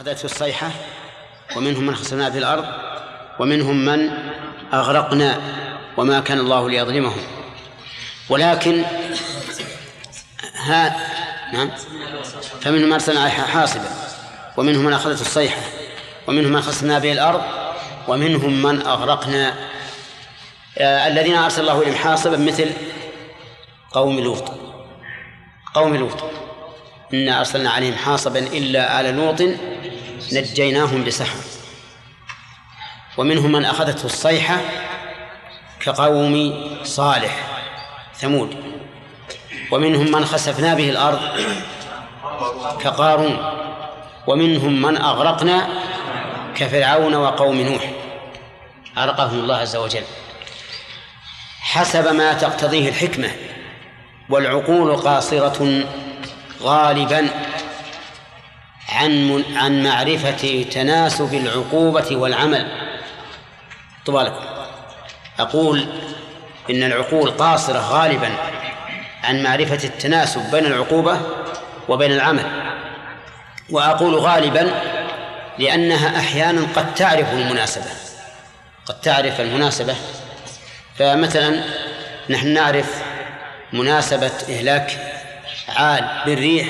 أخذته الصيحة ومنهم من خسفنا به الأرض ومنهم من أغرقنا وما كان الله ليظلمهم. ولكن ها نعم. فمنهم من أرسلنا حاصبا ومنهم من أخذته الصيحة ومنهم من خسفنا به الأرض ومنهم من أغرقنا. آه الذين أرسل الله إليهم حاصبا مثل قوم لوط. قوم لوط. إنا أرسلنا عليهم حاصبا إلا آل لوط نجيناهم بسحر. ومنهم من أخذته الصيحة كقوم صالح ثمود. ومنهم من خسفنا به الأرض كقارون. ومنهم من أغرقنا كفرعون وقوم نوح. أرقهم الله عز وجل. حسب ما تقتضيه الحكمة. والعقول قاصرة غالبا. عن عن معرفة تناسب العقوبة والعمل. طوالكم. أقول إن العقول قاصرة غالبا عن معرفة التناسب بين العقوبة وبين العمل. وأقول غالبا لأنها أحيانا قد تعرف المناسبة. قد تعرف المناسبة. فمثلا نحن نعرف مناسبة إهلاك عاد بالريح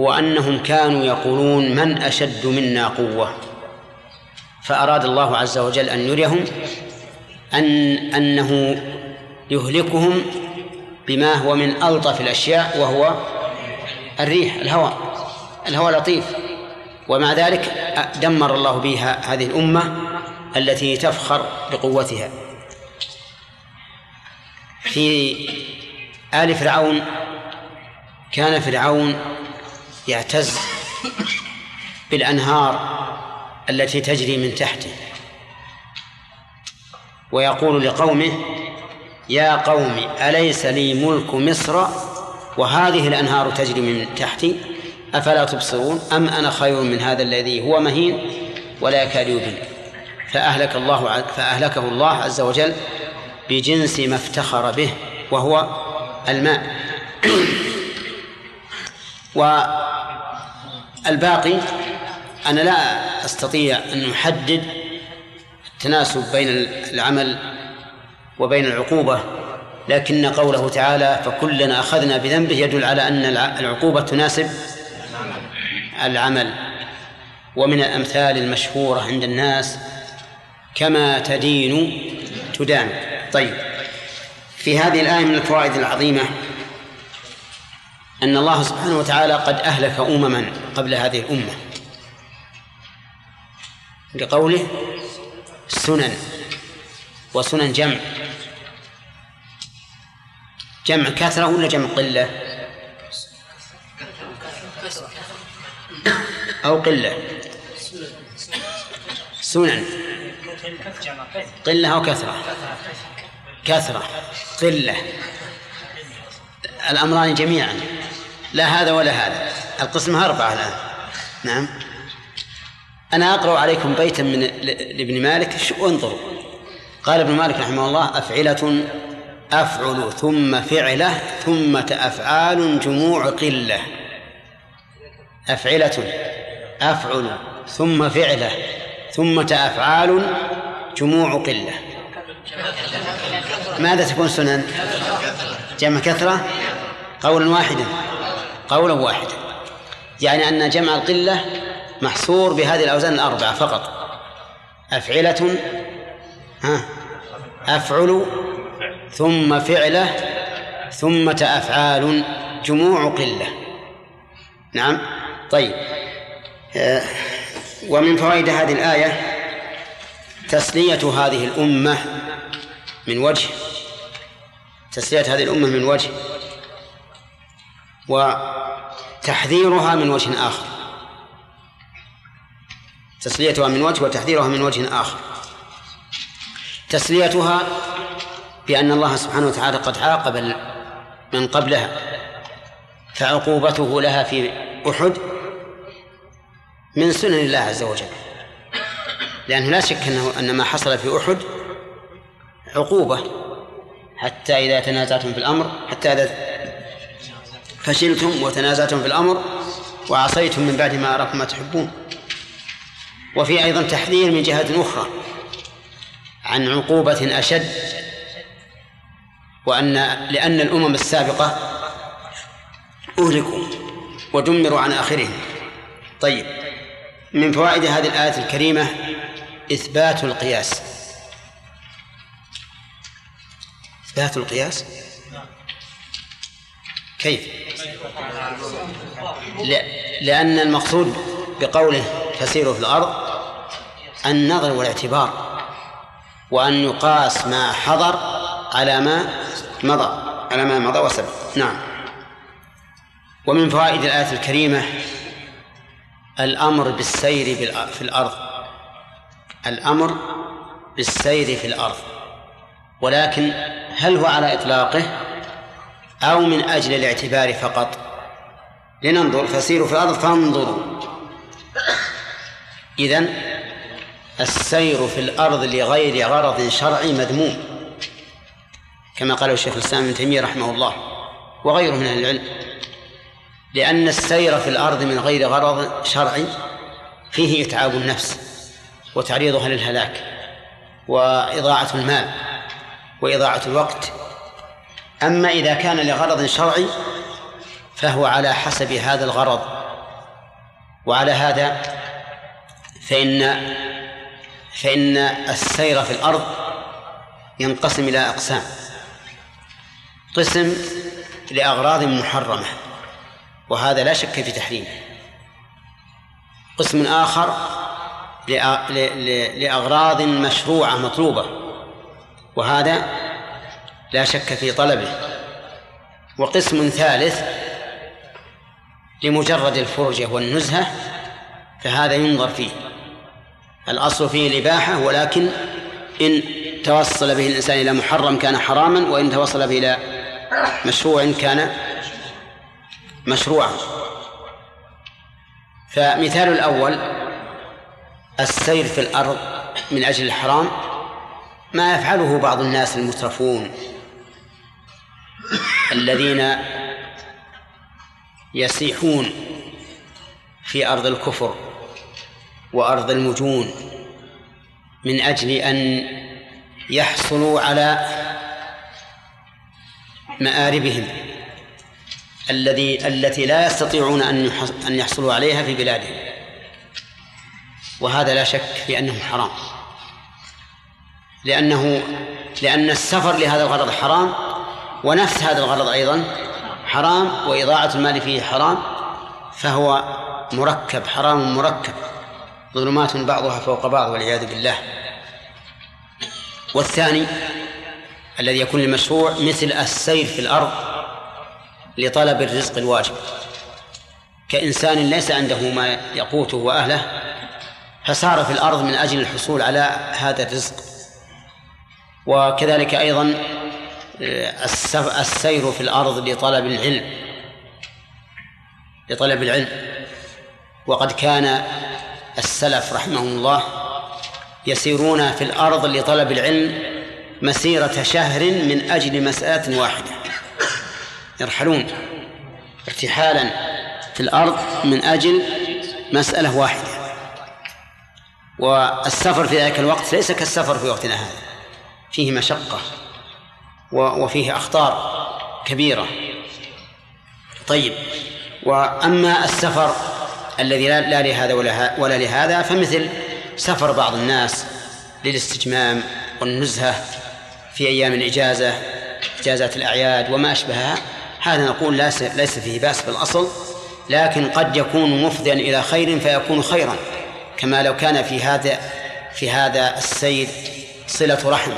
هو أنهم كانوا يقولون من أشد منا قوة. فأراد الله عز وجل أن يريهم أن أنه يهلكهم بما هو من ألطف الأشياء وهو الريح الهواء الهواء لطيف ومع ذلك دمر الله بها هذه الأمة التي تفخر بقوتها. في آل فرعون كان فرعون يعتز بالأنهار التي تجري من تحته ويقول لقومه يا قوم أليس لي ملك مصر وهذه الأنهار تجري من تحتي؟ أفلا تبصرون؟ أم أنا خير من هذا الذي هو مهين ولا يكاد يبين؟ فأهلك الله فأهلكه الله عز وجل بجنس ما افتخر به وهو الماء. والباقي أنا لا أستطيع أن أحدد التناسب بين العمل وبين العقوبة لكن قوله تعالى فكلنا أخذنا بذنبه يدل على أن العقوبة تناسب العمل. ومن الأمثال المشهورة عند الناس كما تدين تدان طيب في هذه الآية من الفوائد العظيمة أن الله سبحانه وتعالى قد أهلك أمما قبل هذه الأمة. لقوله سنن وسنن جمع. جمع كثرة ولا جمع قلة؟ أو قلة. سنن. قلة أو كثرة كثرة قلة. الأمران جميعا. لا هذا ولا هذا. القسم أربعة الآن. نعم. أنا أقرأ عليكم بيتا من لابن مالك. انظروا. قال ابن مالك رحمه الله أفعلة أفعل ثم فعلة ثم أفعال جموع قلة. أفعلة أفعل ثم فعلة ثم أفعال جموع قلة. ماذا تكون سنن؟ جمع كثرة؟ قولا واحدا. قولا واحدا يعني أن جمع القلة محصور بهذه الأوزان الأربعة فقط. أفعلة ها أفعل ثم فعلة ثم أفعال جموع قلة. نعم طيب. آه، ومن فوائد هذه الآية تسلية هذه الأمة من وجه تسلية هذه الأمة من وجه. وتحذيرها من وجه آخر. تسليتها من وجه وتحذيرها من وجه آخر. تسليتها بأن الله سبحانه وتعالى قد عاقب من قبلها فعقوبته لها في أحد من سنن الله عز وجل. لأنه لا شك أنه أن ما حصل في أحد عقوبة حتى إذا تنازعتم في الأمر حتى إذا فشلتم وتنازعتم في الأمر وعصيتم من بعد ما أراكم ما تحبون. وفي أيضا تحذير من جهة أخرى عن عقوبة أشد وأن لأن الأمم السابقة أهلكوا ودمروا عن آخرهم. طيب من فوائد هذه الآية الكريمة إثبات القياس. إثبات القياس؟ كيف؟ لأن المقصود بقوله تسير في الأرض النظر والاعتبار وأن يقاس ما حضر على ما مضى على ما مضى وسبق. نعم. ومن فوائد الآية الكريمة الأمر بالسير في الأرض. الأمر بالسير في الأرض. ولكن هل هو على إطلاقه؟ أو من أجل الاعتبار فقط. لننظر فسيروا في الأرض فانظروا. إذن السير في الأرض لغير غرض شرعي مذموم كما قال الشيخ الإسلام ابن تيمية رحمه الله وغيره من أهل العلم. لأن السير في الأرض من غير غرض شرعي فيه إتعاب النفس وتعريضها للهلاك وإضاعة المال وإضاعة الوقت أما إذا كان لغرض شرعي فهو على حسب هذا الغرض. وعلى هذا فإن فإن السير في الأرض ينقسم إلى أقسام. قسم لأغراض محرمة وهذا لا شك في تحريمه. قسم آخر لأغراض مشروعة مطلوبة وهذا لا شك في طلبه. وقسم ثالث لمجرد الفرجة والنزهة فهذا ينظر فيه. الأصل فيه الإباحة ولكن إن توصل به الإنسان إلى محرم كان حراما وإن توصل به إلى مشروع كان مشروعا. فمثال الأول السير في الأرض من أجل الحرام ما يفعله بعض الناس المترفون. الذين يسيحون في أرض الكفر وأرض المجون من أجل أن يحصلوا على مآربهم الذي التي لا يستطيعون أن أن يحصلوا عليها في بلادهم. وهذا لا شك في أنه حرام. لأنه لأن السفر لهذا الغرض حرام ونفس هذا الغرض أيضا. حرام وإضاعة المال فيه حرام. فهو مركب حرام مركب. ظلمات بعضها فوق بعض والعياذ بالله. والثاني الذي يكون المشروع مثل السير في الأرض لطلب الرزق الواجب. كإنسان ليس عنده ما يقوته وأهله فسار في الأرض من أجل الحصول على هذا الرزق. وكذلك أيضا السير في الأرض لطلب العلم. لطلب العلم. وقد كان السلف رحمهم الله يسيرون في الأرض لطلب العلم مسيرة شهر من أجل مسألة واحدة. يرحلون ارتحالا في الأرض من أجل مسألة واحدة. والسفر في ذلك الوقت ليس كالسفر في وقتنا هذا. فيه مشقة. وفيه أخطار كبيرة. طيب وأما السفر الذي لا لهذا ولا, ولا لهذا فمثل سفر بعض الناس للاستجمام والنزهة في أيام الإجازة إجازات الأعياد وما أشبهها هذا نقول ليس فيه بأس بالأصل لكن قد يكون مفضيا إلى خير فيكون خيرا كما لو كان في هذا في هذا السير صلة رحم.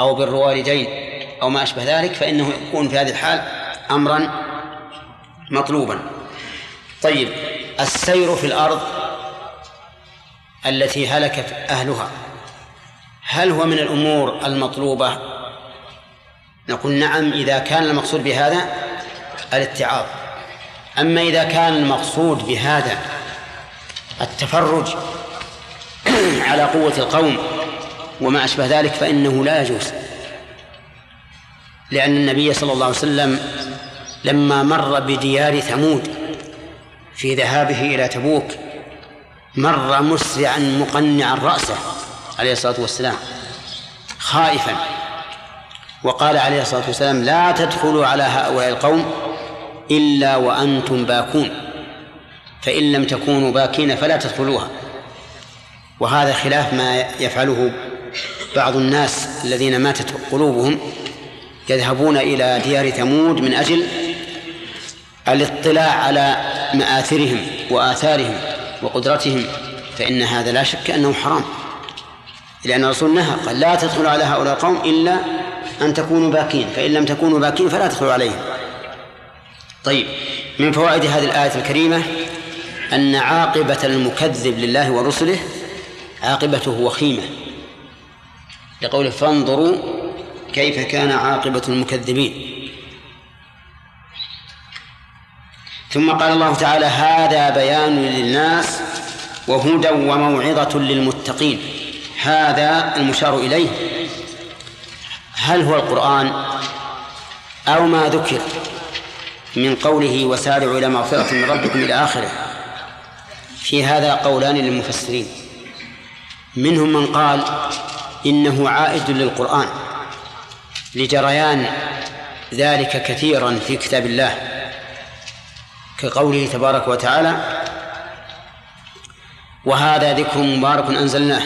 أو بر والدين أو ما أشبه ذلك فإنه يكون في هذه الحال أمرا مطلوبا. طيب السير في الأرض التي هلكت أهلها هل هو من الأمور المطلوبة؟ نقول نعم إذا كان المقصود بهذا الاتعاظ. أما إذا كان المقصود بهذا التفرج على قوة القوم وما أشبه ذلك فإنه لا يجوز. لأن النبي صلى الله عليه وسلم لما مر بديار ثمود في ذهابه إلى تبوك مر مسرعا مقنعا رأسه عليه الصلاة والسلام خائفا وقال عليه الصلاة والسلام لا تدخلوا على هؤلاء القوم إلا وأنتم باكون فإن لم تكونوا باكين فلا تدخلوها. وهذا خلاف ما يفعله بعض الناس الذين ماتت قلوبهم يذهبون إلى ديار ثمود من أجل الاطلاع على مآثرهم وآثارهم وقدرتهم فإن هذا لا شك أنه حرام. لأن الرسول نهى قال لا تدخلوا على هؤلاء القوم إلا أن تكونوا باكين فإن لم تكونوا باكين فلا تدخلوا عليهم. طيب من فوائد هذه الآية الكريمة أن عاقبة المكذب لله ورسله عاقبته وخيمة. لقوله فانظروا كيف كان عاقبة المكذبين. ثم قال الله تعالى هذا بيان للناس وهدى وموعظة للمتقين. هذا المشار إليه. هل هو القرآن أو ما ذكر من قوله وسارعوا إلى مغفرة من ربكم إلى آخره؟ في هذا قولان للمفسرين. منهم من قال إنه عائد للقرآن لجريان ذلك كثيرا في كتاب الله كقوله تبارك وتعالى وهذا ذكر مبارك أنزلناه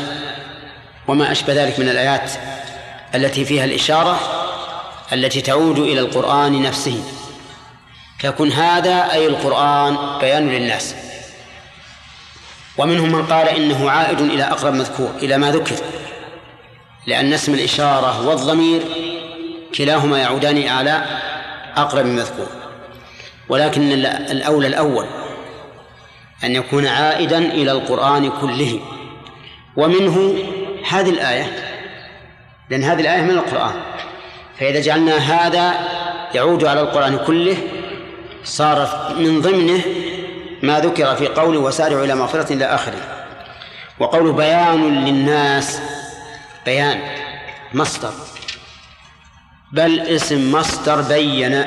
وما أشبه ذلك من الآيات التي فيها الإشارة التي تعود إلى القرآن نفسه. فيكون هذا أي القرآن بيان للناس. ومنهم من قال إنه عائد إلى أقرب مذكور إلى ما ذكر. لأن اسم الإشارة والضمير كلاهما يعودان على أقرب مذكور. ولكن الأولى الأول أن يكون عائدا إلى القرآن كله. ومنه هذه الآية لأن هذه الآية من القرآن. فإذا جعلنا هذا يعود على القرآن كله صارت من ضمنه ما ذكر في قوله وسارعوا إلى مغفرة إلى آخره. وقول بيان للناس بيان مصدر. بل اسم مصدر بين.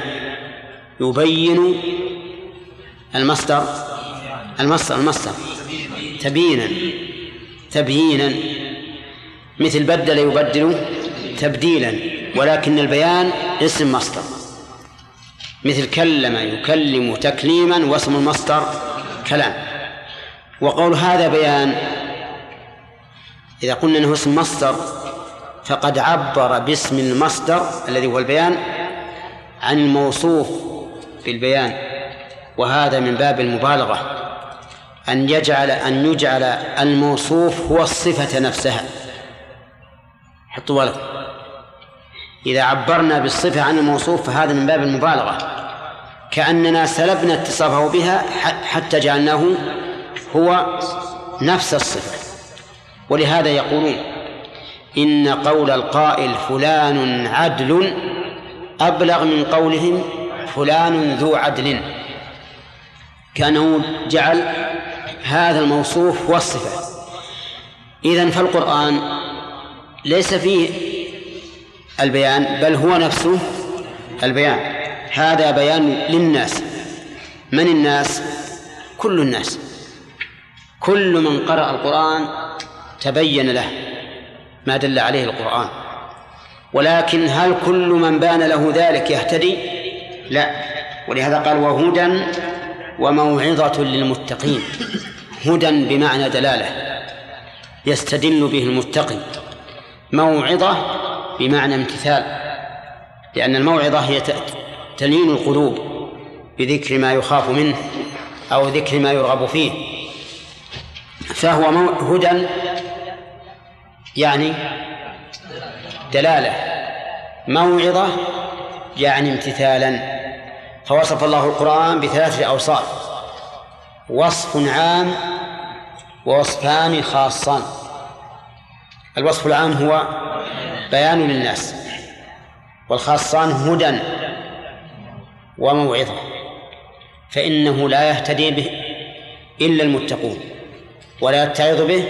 يبين المصدر. المصدر المصدر. تبيينا. تبيينا. مثل بدل يبدل تبديلا ولكن البيان اسم مصدر. مثل كلم يكلم تكليما واسم المصدر كلام. وقول هذا بيان إذا قلنا أنه اسم مصدر فقد عبر باسم المصدر الذي هو البيان عن الموصوف بالبيان وهذا من باب المبالغة أن يجعل أن يجعل الموصوف هو الصفة نفسها. حطوا بالكم. إذا عبرنا بالصفة عن الموصوف فهذا من باب المبالغة. كأننا سلبنا اتصافه بها حتى جعلناه هو نفس الصفة. ولهذا يقولون إن قول القائل فلان عدل أبلغ من قولهم فلان ذو عدل. كأنه جعل هذا الموصوف هو الصفة إذن فالقرآن ليس فيه البيان بل هو نفسه البيان. هذا بيان للناس. من الناس؟ كل الناس. كل من قرأ القرآن تبين له ما دل عليه القرآن. ولكن هل كل من بان له ذلك يهتدي؟ لا. ولهذا قال وهدى وموعظة للمتقين. هدى بمعنى دلالة يستدل به المتقي. موعظة بمعنى امتثال. لأن الموعظة هي تلين القلوب بذكر ما يخاف منه أو ذكر ما يرغب فيه. فهو هدى يعني دلالة موعظة يعني امتثالا. فوصف الله القرآن بثلاثة أوصاف وصف عام ووصفان خاصان. الوصف العام هو بيان للناس والخاصان هدى وموعظة. فإنه لا يهتدي به إلا المتقون ولا يتعظ به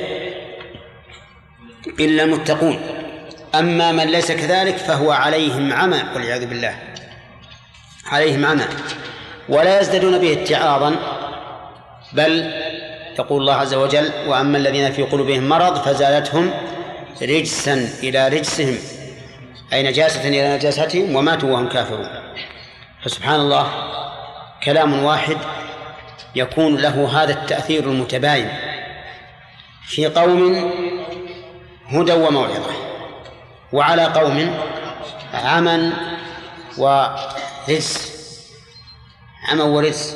إلا المتقون أما من ليس كذلك فهو عليهم عمى والعياذ بالله عليهم عمى. ولا يزدادون به اتعاظا بل يقول الله عز وجل وأما الذين في قلوبهم مرض فزادتهم رجسا إلى رجسهم أي نجاسة إلى نجاستهم وماتوا وهم كافرون. فسبحان الله كلام واحد يكون له هذا التأثير المتباين. في قوم هدى وموعظة وعلى قوم عمى ورجس عمى ورجس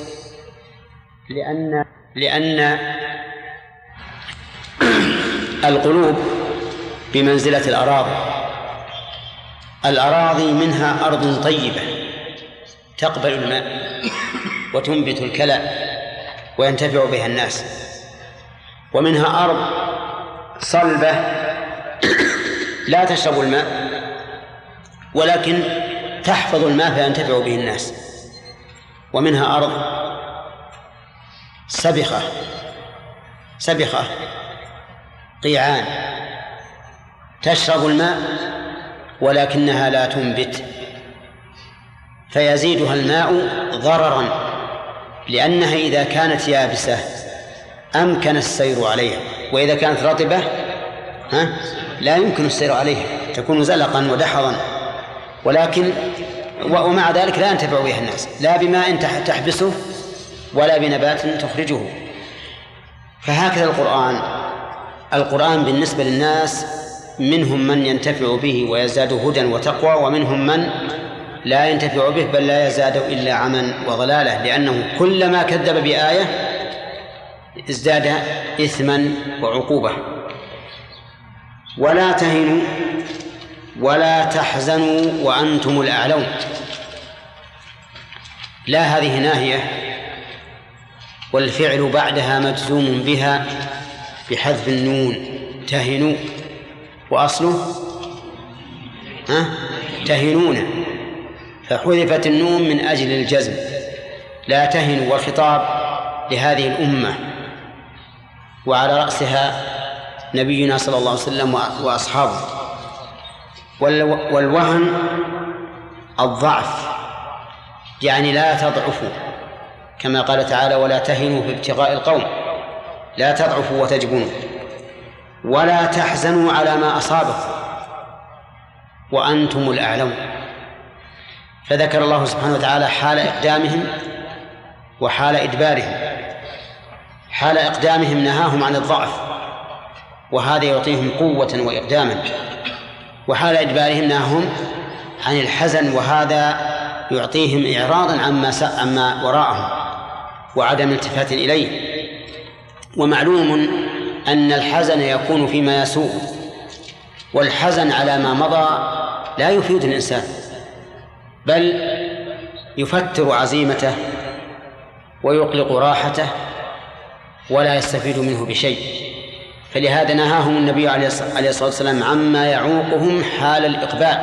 لأن لأن القلوب بمنزلة الأراضي الأراضي منها أرض طيبة تقبل الماء وتنبت الكلى وينتفع بها الناس ومنها أرض صلبة لا تشرب الماء ولكن تحفظ الماء فينتفع به الناس. ومنها أرض سبخة سبخة قيعان. تشرب الماء ولكنها لا تنبت. فيزيدها الماء ضررا لأنها إذا كانت يابسة أمكن السير عليها. وإذا كانت رطبة ها؟ لا يمكن السير عليها تكون زلقا ودحضا ولكن ومع ذلك لا ينتفع بها الناس لا بماء تحبسه ولا بنبات تخرجه. فهكذا القرآن القرآن بالنسبة للناس منهم من ينتفع به ويزداد هدى وتقوى ومنهم من لا ينتفع به بل لا يزداد إلا عما وضلاله لأنه كلما كذب بآية ازداد إثما وعقوبة. ولا تهنوا ولا تحزنوا وأنتم الأعلون. لا هذه ناهية والفعل بعدها مجزوم بها بحذف النون. تهنوا. وأصله؟ ها؟ تهنون. فحذفت النون من أجل الجزم. لا تهنوا. والخطاب لهذه الأمة. وعلى رأسها نبينا صلى الله عليه وسلم وأصحابه. والوهن الضعف. يعني لا تضعفوا. كما قال تعالى ولا تهنوا في ابتغاء القوم. لا تضعفوا وتجبنوا. ولا تحزنوا على ما أصابكم. وأنتم الأعلون. فذكر الله سبحانه وتعالى حال إقدامهم وحال إدبارهم. حال إقدامهم نهاهم عن الضعف. وهذا يعطيهم قوة وإقداما. وحال إدبارهم نهاهم عن الحزن وهذا يعطيهم إعراضا عما عما وراءهم وعدم التفات إليه. ومعلوم أن الحزن يكون فيما يسوء والحزن على ما مضى لا يفيد الإنسان بل يفتر عزيمته ويقلق راحته ولا يستفيد منه بشيء. فلهذا نهاهم النبي عليه الصلاة والسلام عما يعوقهم حال الإقبال.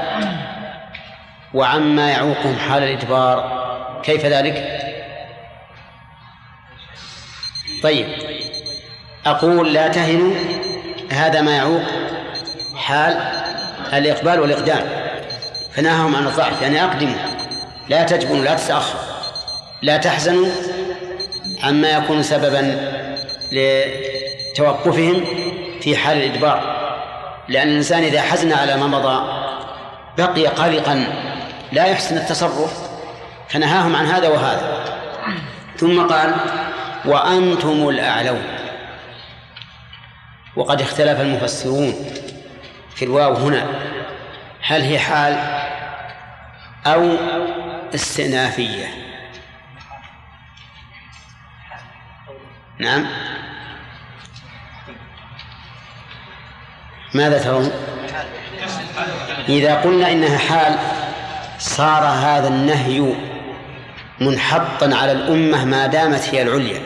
وعما يعوقهم حال الإدبار. كيف ذلك؟ طيب. أقول لا تهنوا هذا ما يعوق حال الإقبال والإقدام. فنهاهم عن الضعف يعني أقدموا. لا تجبنوا لا تتأخر لا تحزنوا عما يكون سببا لتوقفهم. في حال الإدبار. لأن الإنسان إذا حزن على ما مضى بقي قلقا لا يحسن التصرف فنهاهم عن هذا وهذا. ثم قال وأنتم الأعلون. وقد اختلف المفسرون في الواو هنا. هل هي حال أو استئنافية؟ نعم. ماذا ترون إذا قلنا إنها حال صار هذا النهي منحطا على الأمة ما دامت هي العليا.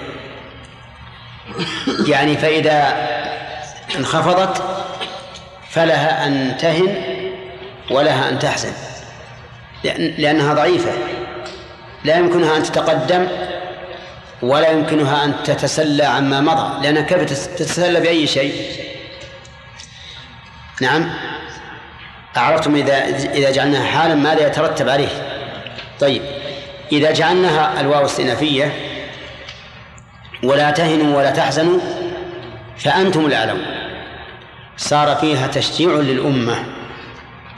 يعني فإذا انخفضت فلها أن تهن ولها أن تحزن لأنها ضعيفة. لا يمكنها أن تتقدم ولا يمكنها أن تتسلى عما مضى لأنها كيف تتسلى بأي شيء؟ نعم. أعرفتم إذا إذا جعلناها حالا ماذا يترتب عليه؟ طيب إذا جعلناها الواو استئنافية ولا تهنوا ولا تحزنوا فأنتم الأعلون. صار فيها تشجيع للأمة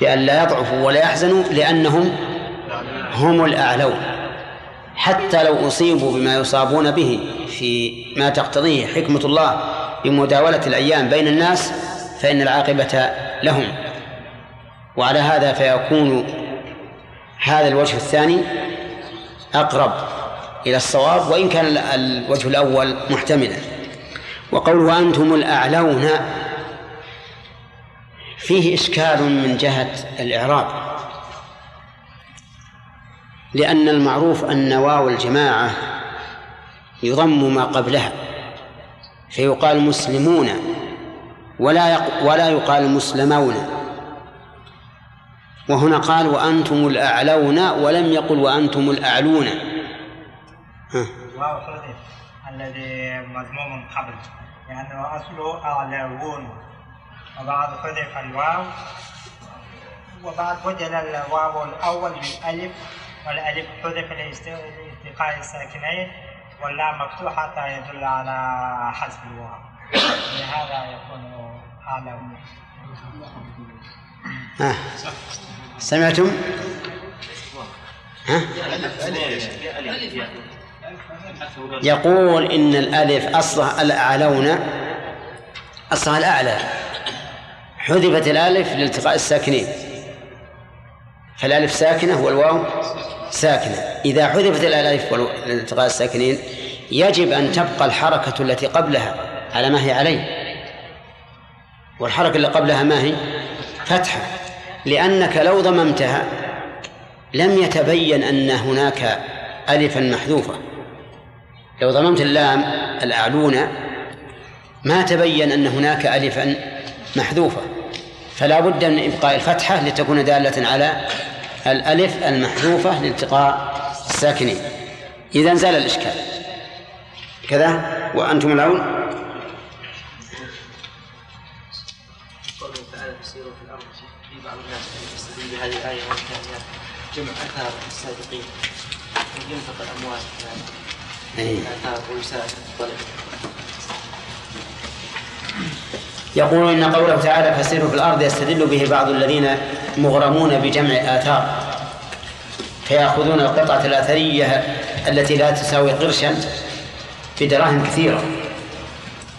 بأن لا يضعفوا ولا يحزنوا لأنهم هم الأعلون. حتى لو أصيبوا بما يصابون به في ما تقتضيه حكمة الله بمداولة الأيام بين الناس فإن العاقبة لهم. وعلى هذا فيكون هذا الوجه الثاني أقرب إلى الصواب وإن كان الوجه الأول محتملا. وقوله أنتم الأعلون فيه إشكال من جهة الإعراب. لأن المعروف أن واو الجماعة يضم ما قبلها فيقال مسلمون. ولا يق... ولا يقال مسلمون. وهنا قال وأنتم الأعلون ولم يقل وأنتم الأعلون. حذف الذي مضموم قبل. لأنه أصله أعلون. وبعد حذف الواو. وبعد بدل الواو الأول بالألف والألف حذف لالتقاء الساكنين واللام مفتوحة يدل على حذف الواو. لهذا يكون آه. سمعتم؟ ها؟ يقول إن الألف أصلها الأعلون أصلها الأعلى حذفت الألف لالتقاء الساكنين فالألف ساكنة والواو ساكنة إذا حذفت الألف لالتقاء الساكنين يجب أن تبقى الحركة التي قبلها على ما هي عليه والحركة اللي قبلها ما هي؟ فتحة. لأنك لو ضممتها لم يتبين أن هناك ألفا محذوفة. لو ضممت اللام الأعلون ما تبين أن هناك ألفا محذوفة. فلا بد من إبقاء الفتحة لتكون دالة على الألف المحذوفة لالتقاء الساكنين. إذا زال الإشكال. كذا؟ وأنتم العون بهذه الآية جمع أثار السابقين ينفق الأموال آثار ويساعد الطلب يقول إن قوله تعالى فسيروا في الأرض يستدل به بعض الذين مغرمون بجمع آثار. فيأخذون القطعة الأثرية التي لا تساوي قرشا بدراهم كثيرة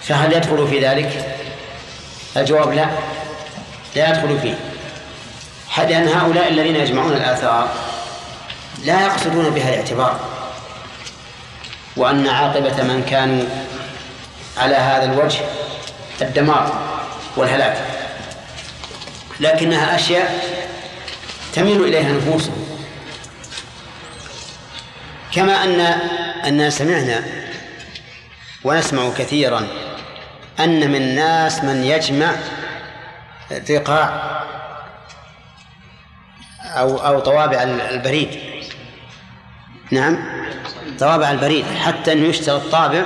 فهل يدخل في ذلك؟ الجواب لا. لا يدخل فيه. لأن هؤلاء الذين يجمعون الآثار لا يقصدون بها الاعتبار وأن عاقبة من كانوا على هذا الوجه الدمار والهلاك. لكنها أشياء تميل إليها نفوسهم كما أن أن سمعنا ونسمع كثيرا أن من الناس من يجمع رقاع أو أو طوابع البريد. نعم. طوابع البريد. حتى أنه يشتري الطابع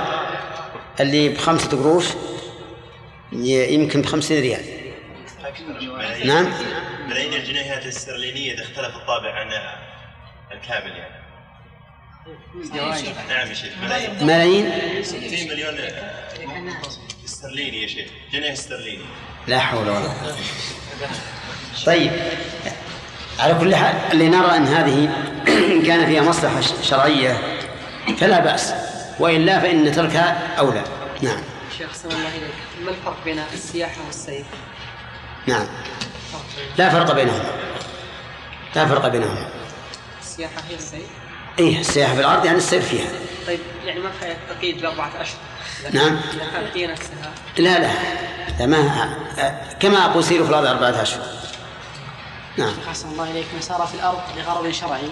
اللي بخمسة قروش يمكن بخمسين ريال. نعم. ملايين الجنيهات الاسترلينية إذا اختلف الطابع عن الكامل يعني. نعم يا شيخ. ملايين. ملايين؟ 60 مليون استرليني يا شيخ. جنيه استرليني لا حول ولا قوة. طيب. على كل حال اللي نرى أن هذه إن كان فيها مصلحة شرعية فلا بأس. وإلا فإن تركها أولى. نعم. شيخ سلام الله إليك. ما الفرق بين السياحة والسيف؟ نعم. لا فرق بينهما. لا فرق بينهما. السياحة هي السيف؟ إيه السياحة في الأرض يعني السير فيها. طيب يعني ما فيها تقييد بأربعة أشهر. نعم. لا لا لا. ما كما أقول سيروا في الأرض أربعة أشهر. نعم. شيخ أحسن الله إليك من سار في الأرض لغرض شرعي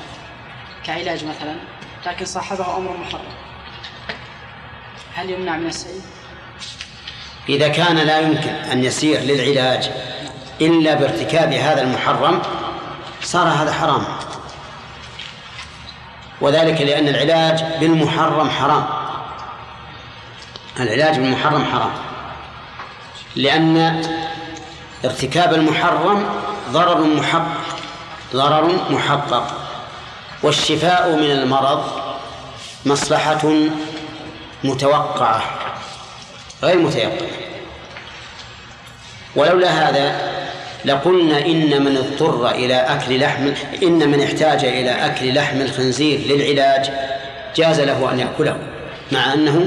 كعلاج مثلا لكن صاحبه أمر محرم. هل يمنع من السيف؟ إذا كان لا يمكن أن يسير للعلاج إلا بارتكاب هذا المحرم صار هذا حرام. وذلك لأن العلاج بالمحرم حرام. العلاج بالمحرم حرام. لأن ارتكاب المحرم ضرر محقق ضرر محقق. والشفاء من المرض مصلحة متوقعة غير متيقنة. ولولا هذا لقلنا إن من اضطر إلى أكل لحم إن من احتاج إلى أكل لحم الخنزير للعلاج جاز له أن يأكله مع أنه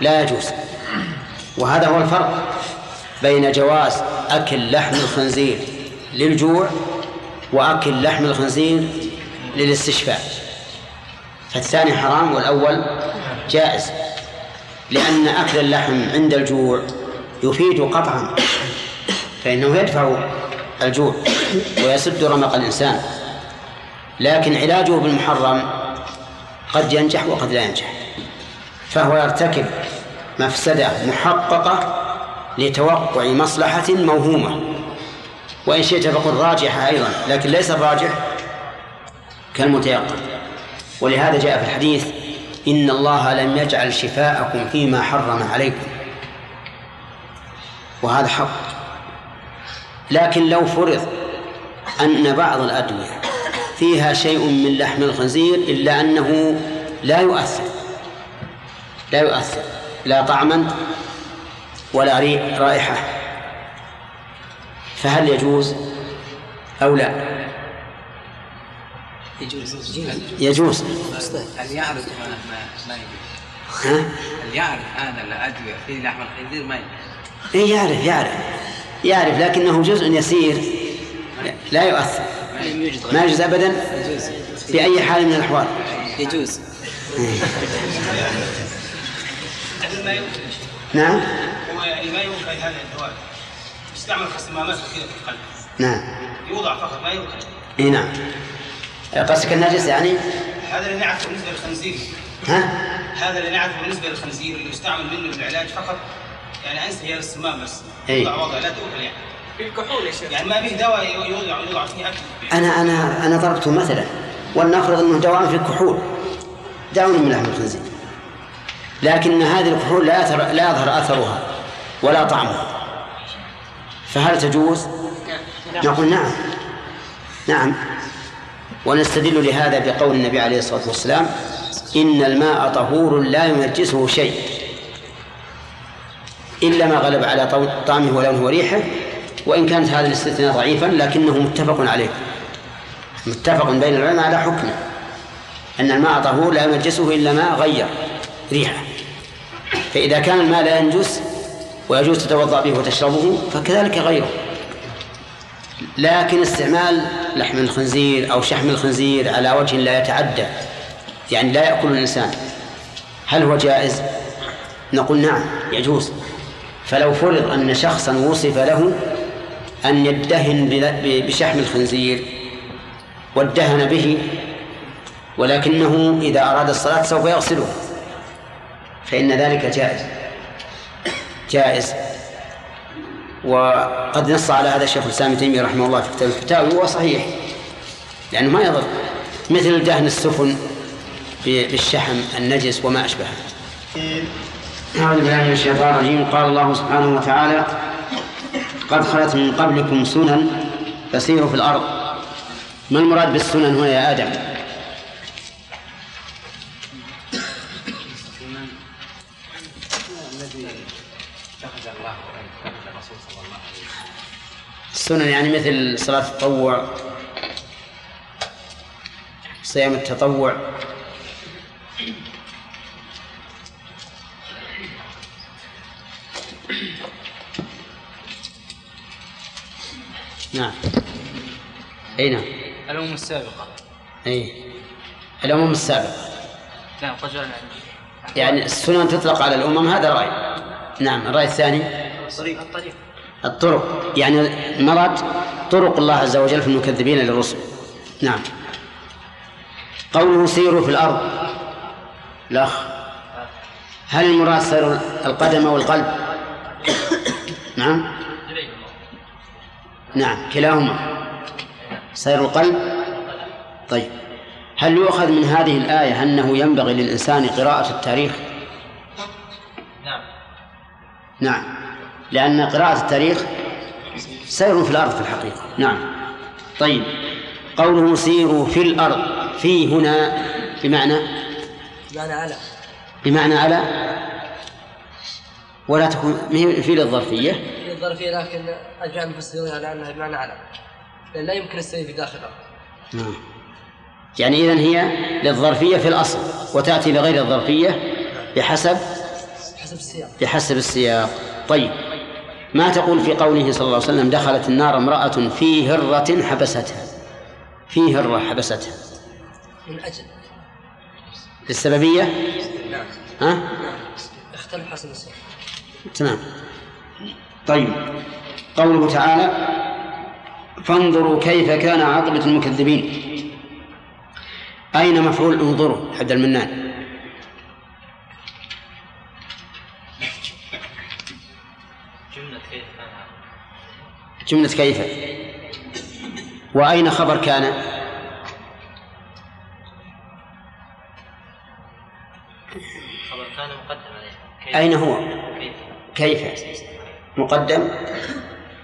لا يجوز. وهذا هو الفرق بين جواز أكل لحم الخنزير للجوع وأكل لحم الخنزير للاستشفاء. فالثاني حرام والأول جائز لأن أكل اللحم عند الجوع يفيد قطعا فإنه يدفع الجوع ويسد رمق الإنسان. لكن علاجه بالمحرم قد ينجح وقد لا ينجح فهو يرتكب مفسدة محققة لتوقع مصلحة موهومة. وإن شئت فقل راجحة أيضا لكن ليس الراجح كالمتيقن. ولهذا جاء في الحديث إن الله لم يجعل شفاءكم فيما حرم عليكم. وهذا حق. لكن لو فرض أن بعض الأدوية فيها شيء من لحم الخنزير إلا أنه لا يؤثر لا يؤثر لا طعما ولا رائحة. فهل يجوز أو لا؟ يجوز. يجوز. هل يعرف ما ما يجوز؟ ها؟ هل يعرف هذا الأدوية في لحم الخنزير ما يجوز؟ إيه يعرف يعرف. يعرف لكنه جزء يسير. لا يؤثر. ما يجوز. أبدا؟ في أي حال من الأحوال. يجوز. نعم. يعني ما يوكل هذا الدواء. يستعمل كصمامات كثيرة في القلب. نعم. يوضع فقط ما يوكل إي نعم. قصدك النجس يعني؟ هذا اللي نعرفه بالنسبة للخنزير. ها؟ هذا اللي نعرفه بالنسبة للخنزير اللي يستعمل منه للعلاج فقط يعني انسى هي الصمام بس. إيه. يوضع وضع لا تؤكل يعني. في الكحول يا شيخ. يعني ما به دواء يوضع يوضع فيه أكل. أنا أنا أنا ضربته مثلا ولنفرض إنه دواء في الكحول. دواء من لحم الخنزير. لكن هذه الكحول لا لا يظهر أثرها. ولا طعمها فهل تجوز؟ نقول نعم. نعم. ونستدل لهذا بقول النبي عليه الصلاة والسلام إن الماء طهور لا ينجسه شيء. إلا ما غلب على طعمه ولونه وريحه وإن كانت هذا الاستثناء ضعيفا لكنه متفق عليه. متفق بين العلماء على حكمه. أن الماء طهور لا ينجسه إلا ما غير ريحه. فإذا كان الماء لا ينجس ويجوز تتوضأ به وتشربه فكذلك غيره. لكن استعمال لحم الخنزير أو شحم الخنزير على وجه لا يتعدى يعني لا يأكل الإنسان. هل هو جائز؟ نقول نعم يجوز. فلو فرض أن شخصا وصف له أن يدهن بشحم الخنزير وادهن به ولكنه إذا أراد الصلاة سوف يغسله فإن ذلك جائز. جائز. وقد نص على هذا الشيخ الإسلام ابن تيمية رحمه الله في كتاب الفتاوي وهو صحيح لأنه ما يضر. مثل دهن السفن بالشحم النجس وما أشبهه. أعوذ بالله من الشيطان الرجيم. قال الله سبحانه وتعالى قد خلت من قبلكم سنن فسيروا في الأرض. ما المراد بالسنن هنا يا آدم؟ السنن يعني مثل صلاة التطوع صيام التطوع. نعم. أي نعم. الأمم السابقة. أي. الأمم السابقة. نعم قد يعني السنن تطلق على الأمم هذا رأي. نعم الرأي الثاني. الطريق. الطريق. الطرق. يعني مرض طرق الله عز وجل في المكذبين للرسل. نعم. قوله سيروا في الأرض. الأخ. هل المراد سير القدم أو القلب؟ نعم. نعم. كلاهما. سير القلب. طيب. هل يؤخذ من هذه الآية أنه ينبغي للإنسان قراءة التاريخ؟ نعم. نعم. لأن قراءة التاريخ سير في الأرض في الحقيقة. نعم. طيب. قوله سيروا في الأرض. في هنا بمعنى؟ بمعنى على. بمعنى على؟ ولا تكون في للظرفية؟ في الظرفية لكن أجمع المفسرين على أنها بمعنى على. لأن لا يمكن السير في داخل الأرض. نعم. يعني إذن هي للظرفية في الأصل وتأتي لغير الظرفية بحسب؟ حسب السياق. بحسب السياق. طيب. ما تقول في قوله صلى الله عليه وسلم دخلت النار امرأة في هرة حبستها. في هرة حبستها. من أجل. للسببية؟ نعم. ها؟ نعم. اختلف حسب السياق تمام. طيب. قوله تعالى فانظروا كيف كان عاقبة المكذبين. أين مفعول انظروا حد المنان؟ جملة كيف؟ وأين خبر كان؟ خبر كان مقدم عليه. أين هو؟ كيف؟ مقدم؟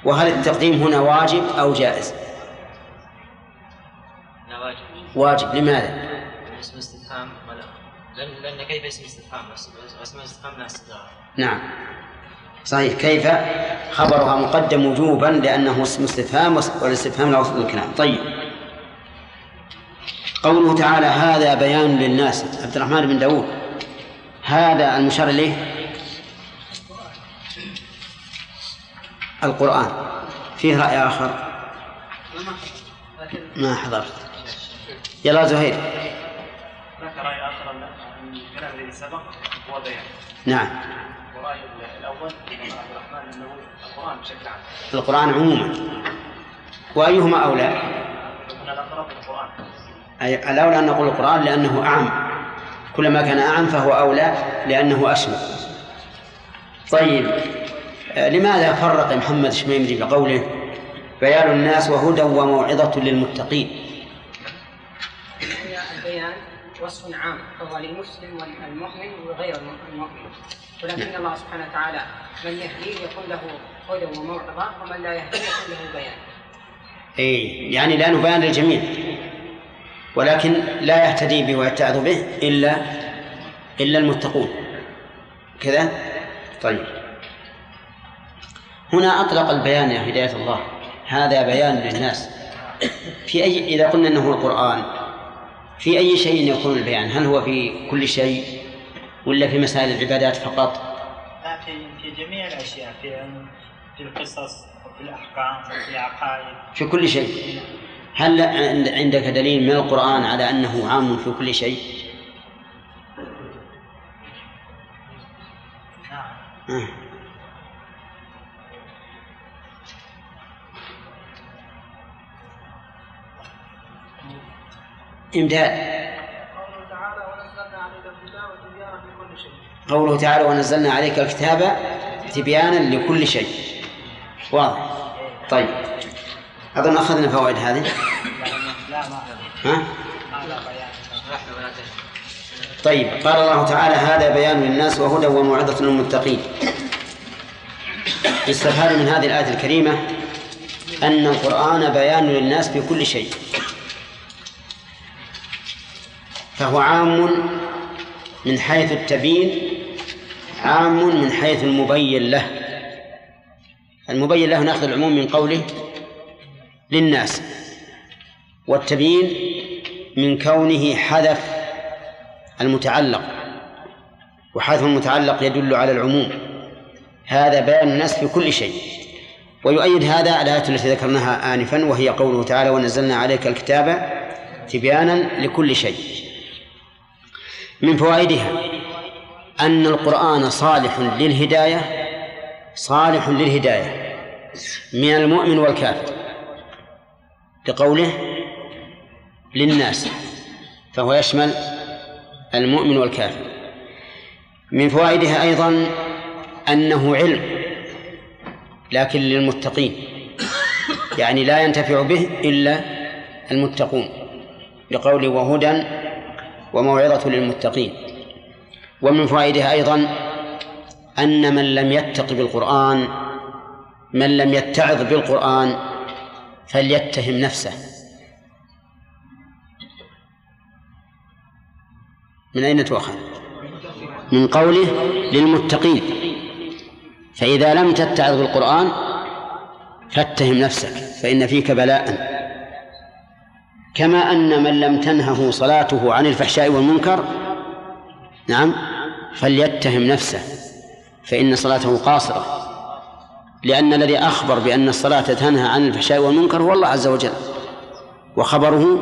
وهل التقديم هنا واجب أو جائز؟ لا واجب. واجب. لماذا؟ اسم استفهام ولا لأن كيف اسم استفهام اسم الاستفهام لا استدعاء نعم. صحيح. كيف؟ خبرها مقدم وجوبا لأنه اسم استفهام والاستفهام له أصل الكلام. طيب. قوله تعالى هذا بيان للناس. عبد الرحمن بن داود. هذا المشار إليه؟ القرآن. فيه رأي آخر؟ ما حضرت. يلا زهير. هناك رأي آخر ان الكلام الذي سبق هو بيان. نعم. عبد الرحمن بشكل عام. القرآن عموما. وأيهما أولى؟ الاقرب القران أي الأولى أن نقول القرآن لأنه أعم. كلما كان أعم فهو أولى لأنه أشمل طيب آه، لماذا فرق محمد الشميمري بقوله بيان الناس وهدى وموعظة للمتقين؟ وصف عام فهو للمسلم والمؤمن وغير المؤمن. ولكن الله سبحانه وتعالى من يهديه يكون له هدى وموعظة ومن لا يهديه يكون له بيان. أي يعني لأنه بيان للجميع. ولكن لا يهتدي به ويتعظ به إلا إلا المتقون. كذا؟ طيب. هنا أطلق البيان يا هداية الله. هذا بيان للناس. في أي إذا قلنا أنه القرآن في أي شيء يكون البيان؟ هل هو في كل شيء ولا في مسائل العبادات فقط؟ لا في في جميع الأشياء في في القصص وفي الأحكام وفي العقائد. في كل شيء. هل عند- عندك دليل من القرآن على أنه عام في كل شيء؟ نعم. آه. إمداد. قوله تعالى ونزلنا عليك الكتاب تبيانا لكل شيء. واضح. طيب. أظن أخذنا فوائد هذه. ها؟ طيب. قال الله تعالى هذا بيان للناس وهدى وموعظة للمتقين. يستفاد من هذه الآية الكريمة أن القرآن بيان للناس في كل شيء. فهو عام من حيث التبيين عام من حيث المبين له. المبين له ناخذ العموم من قوله للناس والتبيين من كونه حذف المتعلق وحذف المتعلق يدل على العموم. هذا بيان الناس في كل شيء. ويؤيد هذا الآية التي ذكرناها آنفا وهي قوله تعالى ونزلنا عليك الكتاب تبيانا لكل شيء. من فوائدها أن القرآن صالح للهداية صالح للهداية من المؤمن والكافر لقوله للناس فهو يشمل المؤمن والكافر. من فوائدها أيضا أنه علم لكن للمتقين يعني لا ينتفع به إلا المتقون لقوله وهدى وموعظة للمتقين. ومن فوائدها أيضا أن من لم يتق بالقرآن من لم يتعظ بالقرآن فليتهم نفسه. من أين تؤخذ؟ من قوله للمتقين. فإذا لم تتعظ بالقرآن فاتهم نفسك فإن فيك بلاء. كما أن من لم تنهه صلاته عن الفحشاء والمنكر نعم فليتهم نفسه فإن صلاته قاصرة. لأن الذي أخبر بأن الصلاة تنهى عن الفحشاء والمنكر هو الله عز وجل. وخبره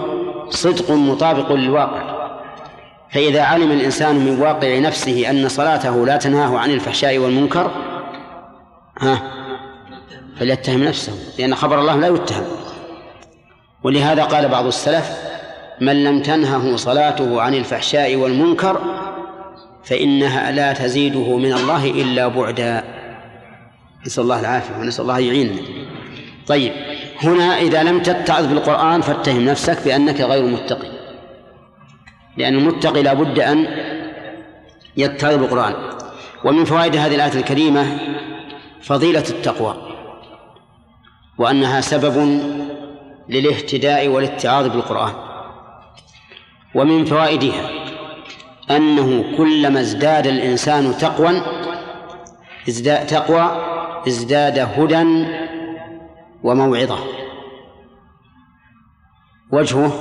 صدق مطابق للواقع. فإذا علم الإنسان من واقع نفسه أن صلاته لا تنهاه عن الفحشاء والمنكر ها فليتهم نفسه لأن خبر الله لا يتهم. ولهذا قال بعض السلف من لم تنهه صلاته عن الفحشاء والمنكر فإنها لا تزيده من الله إلا بعدا. نسأل الله العافية ونسأل الله يعيننا. طيب هنا إذا لم تتعظ بالقرآن فاتهم نفسك بأنك غير متقي. لأن المتقي لا بد أن يتعظ بالقرآن. ومن فوائد هذه الآية الكريمة فضيلة التقوى وأنها سبب للاهتداء والاتعاظ بالقرآن. ومن فوائدها أنه كلما ازداد الإنسان تقوى ازداد تقوى ازداد هدى وموعظة. وجهه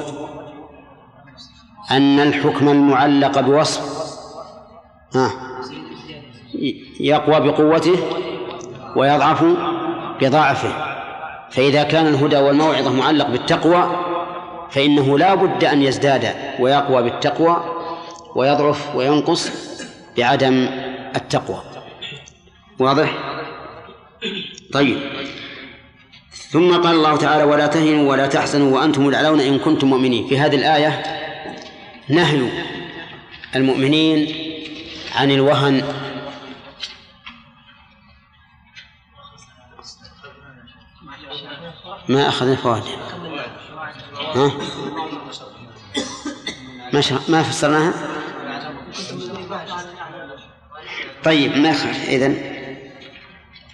أن الحكم المعلق بوصف ها يقوى بقوته ويضعف بضعفه. فإذا كان الهدى والموعظة معلق بالتقوى فإنه لا بد أن يزداد ويقوى بالتقوى ويضعف وينقص بعدم التقوى. واضح؟ طيب. ثم قال الله تعالى ولا تهنوا ولا تحزنوا وأنتم الأعلون إن كنتم مؤمنين. في هذه الآية نهي المؤمنين عن الوهن ما أخذنا فوائد ها؟ ما شرح ما فسرناها؟ طيب ما يخالف. إذن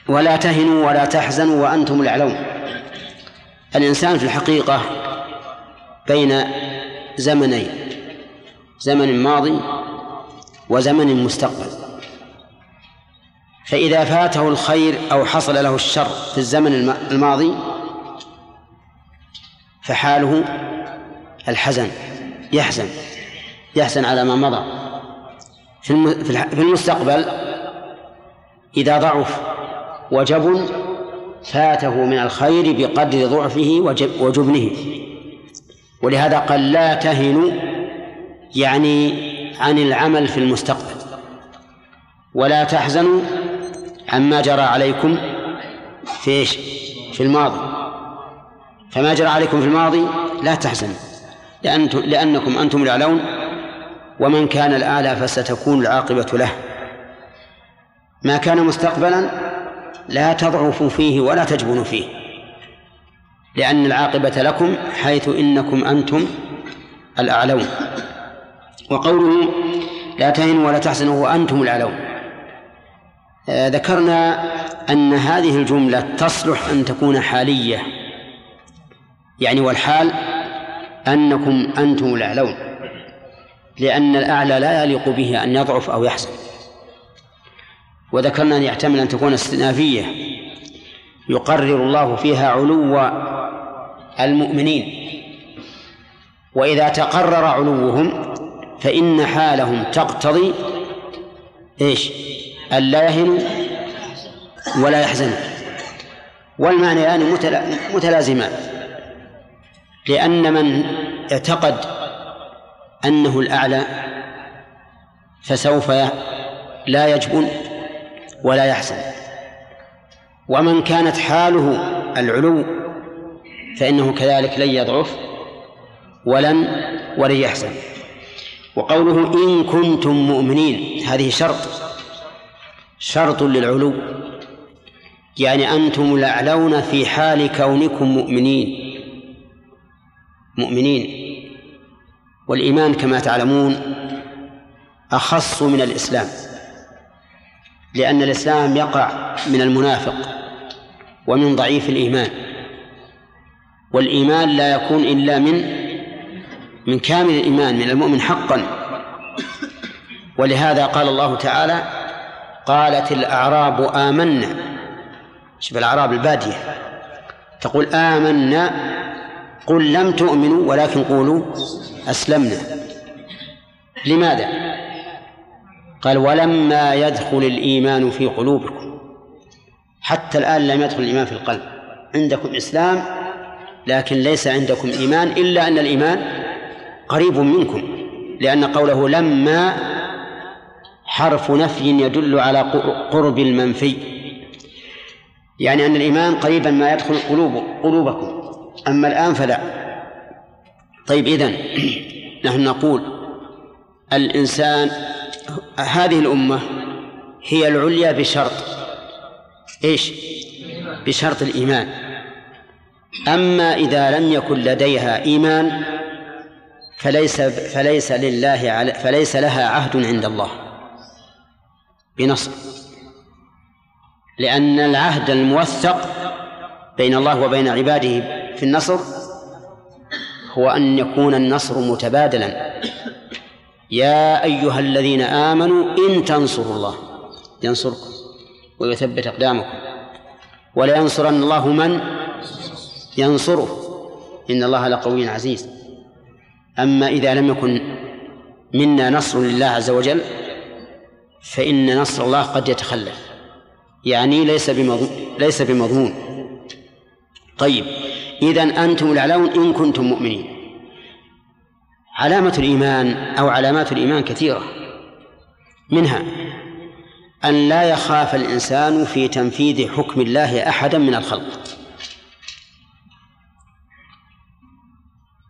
ولا تهنوا ولا تحزنوا وأنتم الأعلون. الإنسان في الحقيقة بين زمنين زمن ماضي وزمن مستقبل. فإذا فاته الخير أو حصل له الشر في الزمن الماضي فحاله الحزن يحزن يحزن على ما مضى. في المستقبل إذا ضعف وجبن فاته من الخير بقدر ضعفه وجبنه. ولهذا قال لا تهنوا يعني عن العمل في المستقبل. ولا تحزنوا عما جرى عليكم في إيش؟ في الماضي. فما جرى عليكم في الماضي لا تحزنوا لأنتم لأنكم أنتم الأعلون ومن كان الأعلى فستكون العاقبة له. ما كان مستقبلا لا تضعفوا فيه ولا تجبنوا فيه. لأن العاقبة لكم حيث إنكم أنتم الأعلون. وقوله لا تهنوا ولا تحزنوا وأنتم الأعلون. آه ذكرنا أن هذه الجملة تصلح أن تكون حالية. يعني والحال أنكم أنتم الأعلون لأن الأعلى لا يليق به أن يضعف أو يحزن وذكرنا أن يحتمل أن تكون استئنافية يقرر الله فيها علو المؤمنين. وإذا تقرر علوهم فإن حالهم تقتضي إيش؟ ألا يهنوا ولا يحزنوا. والمعنيان متلازمان. لأن من اعتقد أنه الأعلى فسوف لا يجبن ولا يحزن. ومن كانت حاله العلو فإنه كذلك لن يضعف ولن ولن يحزن. وقوله إن كنتم مؤمنين هذه شرط شرط للعلو. يعني أنتم الأعلون في حال كونكم مؤمنين. مؤمنين. والإيمان كما تعلمون أخص من الإسلام لأن الإسلام يقع من المنافق ومن ضعيف الإيمان. والإيمان لا يكون إلا من من كامل الإيمان من المؤمن حقا. ولهذا قال الله تعالى قالت الأعراب آمنا. شوف الأعراب البادية. تقول آمنا قل لم تؤمنوا ولكن قولوا أسلمنا. لماذا؟ قال ولما يدخل الإيمان في قلوبكم حتى الآن لم يدخل الإيمان في القلب. عندكم إسلام لكن ليس عندكم إيمان إلا أن الإيمان قريب منكم لأن قوله لما حرف نفي يدل على قرب المنفي. يعني أن الإيمان قريبا ما يدخل قلوب قلوبكم. أما الآن فلا. طيب إذن نحن نقول الإنسان هذه الأمة هي العليا بشرط. إيش؟ بشرط الإيمان. أما إذا لم يكن لديها إيمان فليس فليس لله فليس لها عهد عند الله. بنصر. لأن العهد الموثق بين الله وبين عباده في النصر هو أن يكون النصر متبادلا. يا أيها الذين آمنوا إن تنصروا الله ينصركم ويثبت أقدامكم. ولينصرن الله من ينصره. إن الله لقوي عزيز. أما إذا لم يكن منا نصر لله عز وجل فإن نصر الله قد يتخلف. يعني ليس بمضمون ليس بمضمون طيب إذا أنتم الأعلون إن كنتم مؤمنين. علامة الإيمان أو علامات الإيمان كثيرة. منها أن لا يخاف الإنسان في تنفيذ حكم الله أحدا من الخلق.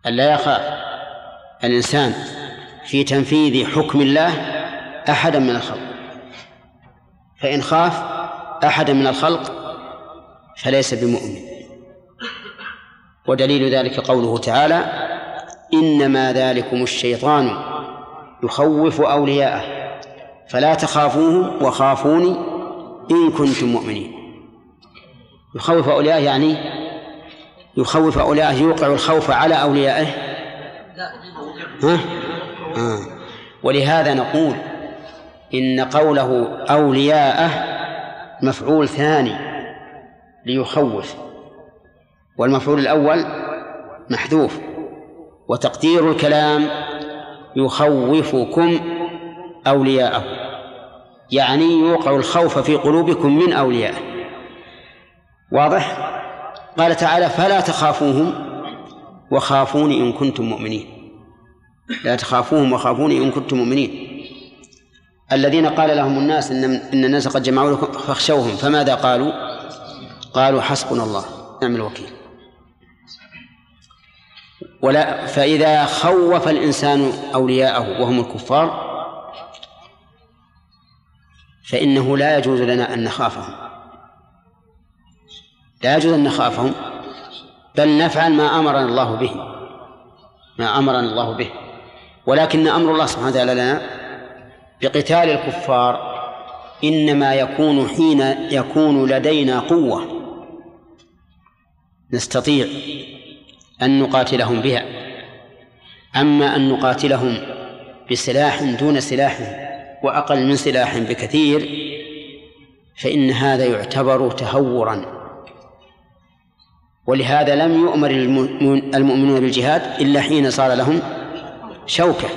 أن لا يخاف الإنسان في تنفيذ حكم الله أحدا من الخلق. فإن خاف أحدا من الخلق فليس بمؤمن. ودليل ذلك قوله تعالى إنما ذلكم الشيطان يخوف أولياءه فلا تخافوهم وخافوني إن كنتم مؤمنين يخوف أولياءه يعني يخوف أولياءه يوقع الخوف على أوليائه ها؟ آه. ولهذا نقول إن قوله أولياءه مفعول ثاني ليخوف والمفعول الأول محذوف. وتقدير الكلام يخوفكم أولياءه يعني يوقع الخوف في قلوبكم من أوليائه. واضح؟ قال تعالى فلا تخافوهم وخافوني إن كنتم مؤمنين. لا تخافوهم وخافوني إن كنتم مؤمنين. الذين قال لهم الناس إن, إن الناس قد جمعوا لكم فاخشوهم فماذا قالوا؟ قالوا حسبنا الله نعم الوكيل. ولا فإذا خوف الإنسان أولياءه وهم الكفار فإنه لا يجوز لنا أن نخافهم. لا يجوز أن نخافهم بل نفعل ما أمرنا الله به ما أمرنا الله به. ولكن أمر الله سبحانه وتعالى لنا بقتال الكفار إنما يكون حين يكون لدينا قوة. نستطيع أن نقاتلهم بها. أما أن نقاتلهم بسلاح دون سلاح وأقل من سلاح بكثير فإن هذا يعتبر تهورا. ولهذا لم يؤمر المؤمنون بالجهاد إلا حين صار لهم شوكة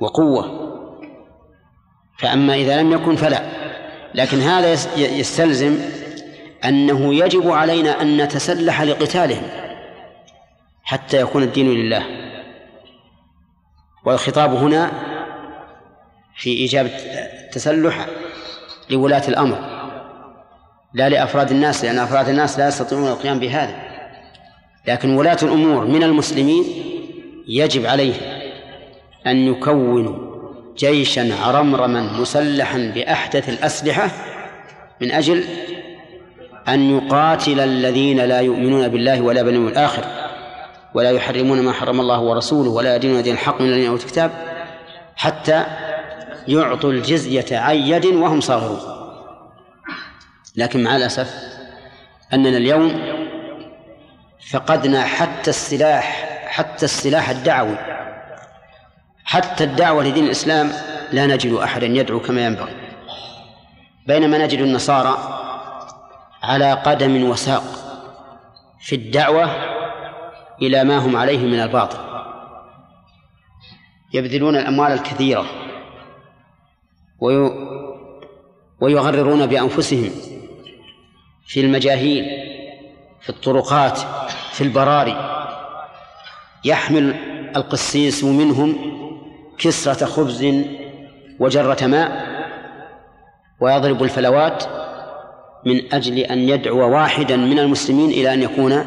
وقوة. فأما إذا لم يكن فلا. لكن هذا يستلزم أنه يجب علينا أن نتسلح لقتالهم. حتى يكون الدين لله. والخطاب هنا في إيجاب التسلح لولاة الأمر لا لأفراد الناس لأن أفراد الناس لا يستطيعون القيام بهذا. لكن ولاة الأمور من المسلمين يجب عليهم أن يكونوا جيشا عرمرما مسلحا بأحدث الأسلحة من أجل أن يقاتل الذين لا يؤمنون بالله ولا باليوم الآخر. ولا يحرمون ما حرم الله ورسوله ولا يدينون دين الحق من الذين أوتوا الكتاب حتى يعطوا الجزية عن يد وهم صاغرون. لكن مع الأسف أننا اليوم فقدنا حتى السلاح حتى السلاح الدعوي حتى الدعوة لدين الإسلام لا نجد أحدا يدعو كما ينبغي. بينما نجد النصارى على قدم وساق في الدعوة إلى ما هم عليه من الباطل. يبذلون الأموال الكثيرة ويغررون بأنفسهم في المجاهيل في الطرقات في البراري. يحمل القسيس منهم كسرة خبز وجرة ماء ويضرب الفلوات من أجل أن يدعو واحدا من المسلمين إلى أن يكون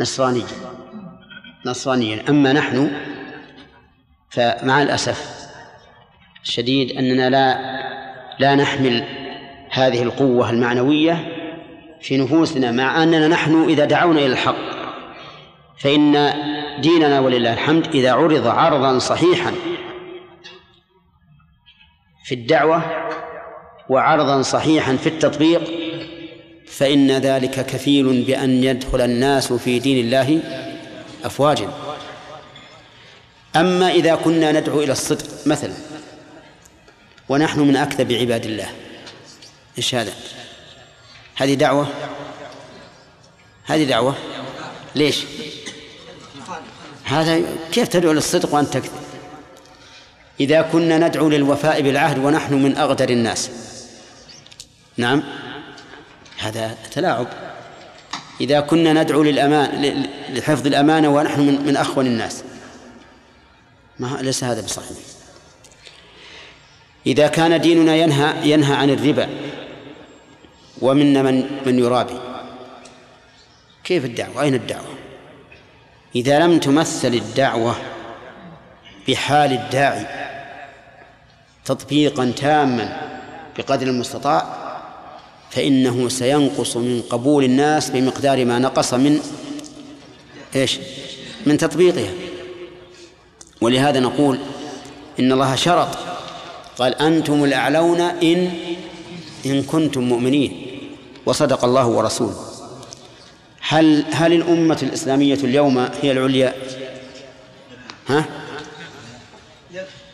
نصرانيا. نصرانيا أما نحن فمع الأسف الشديد أننا لا لا نحمل هذه القوة المعنوية في نفوسنا مع أننا نحن إذا دعونا إلى الحق. فإن ديننا ولله الحمد إذا عرض عرضا صحيحا في الدعوة وعرضا صحيحا في التطبيق فإن ذلك كفيل بأن يدخل الناس في دين الله أفواجا أما إذا كنا ندعو إلى الصدق مثلا ونحن من أكذب عباد الله إيش هذا هذه دعوة؟ هذه دعوة؟ ليش؟ هذا كيف تدعو للصدق وأنت تكذب إذا كنا ندعو للوفاء بالعهد ونحن من أغدر الناس. نعم. هذا تلاعب. إذا كنا ندعو للأمان لحفظ الأمانة ونحن من, من أخون الناس ما ليس هذا بصحيح إذا كان ديننا ينهى ينهى عن الربا ومنا من من يرابي كيف الدعوة؟ أين الدعوة؟ إذا لم تمثل الدعوة بحال الداعي تطبيقا تاما بقدر المستطاع فإنه سينقص من قبول الناس بمقدار ما نقص من إيش؟ من تطبيقها ولهذا نقول إن الله شرط قال أنتم الأعلون إن إن كنتم مؤمنين وصدق الله ورسوله هل هل الأمة الإسلامية اليوم هي العليا؟ ها؟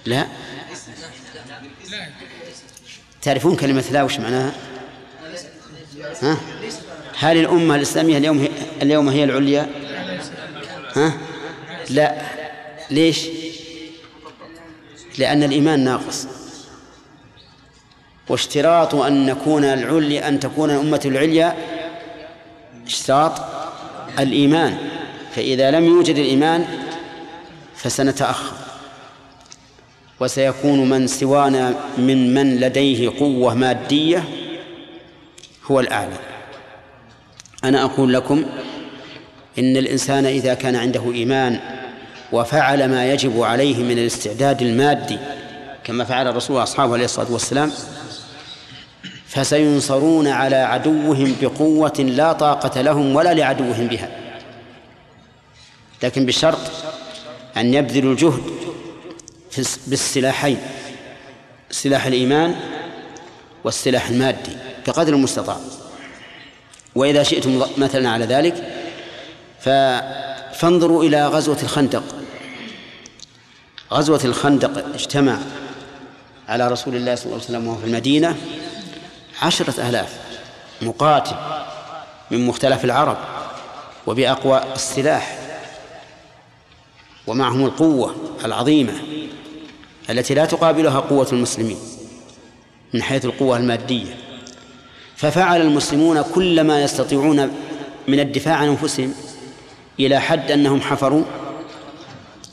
لا تعرفون كلمة لا وش معناها؟ ها؟ هل الأمة الإسلامية اليوم هي اليوم هي العليا؟ ها؟ لا ليش؟ لأن الإيمان ناقص واشتراط أن نكون العليا أن تكون الأمة العليا اشتراط الإيمان فإذا لم يوجد الإيمان فسنتأخر وسيكون من سوانا من من لديه قوة مادية هو الأعلى أنا أقول لكم إن الإنسان إذا كان عنده إيمان وفعل ما يجب عليه من الاستعداد المادي كما فعل الرسول وأصحابه عليه الصلاة والسلام فسينصرون على عدوهم بقوة لا طاقة لهم ولا لعدوهم بها. لكن بشرط أن يبذلوا الجهد بالسلاحين سلاح الإيمان والسلاح المادي. بقدر المستطاع. وإذا شئتم مثلا على ذلك فانظروا إلى غزوة الخندق. غزوة الخندق اجتمع على رسول الله صلى الله عليه وسلم وهو في المدينة عشرة آلاف مقاتل من مختلف العرب وبأقوى السلاح ومعهم القوة العظيمة التي لا تقابلها قوة المسلمين من حيث القوة المادية. ففعل المسلمون كل ما يستطيعون من الدفاع عن أنفسهم إلى حد أنهم حفروا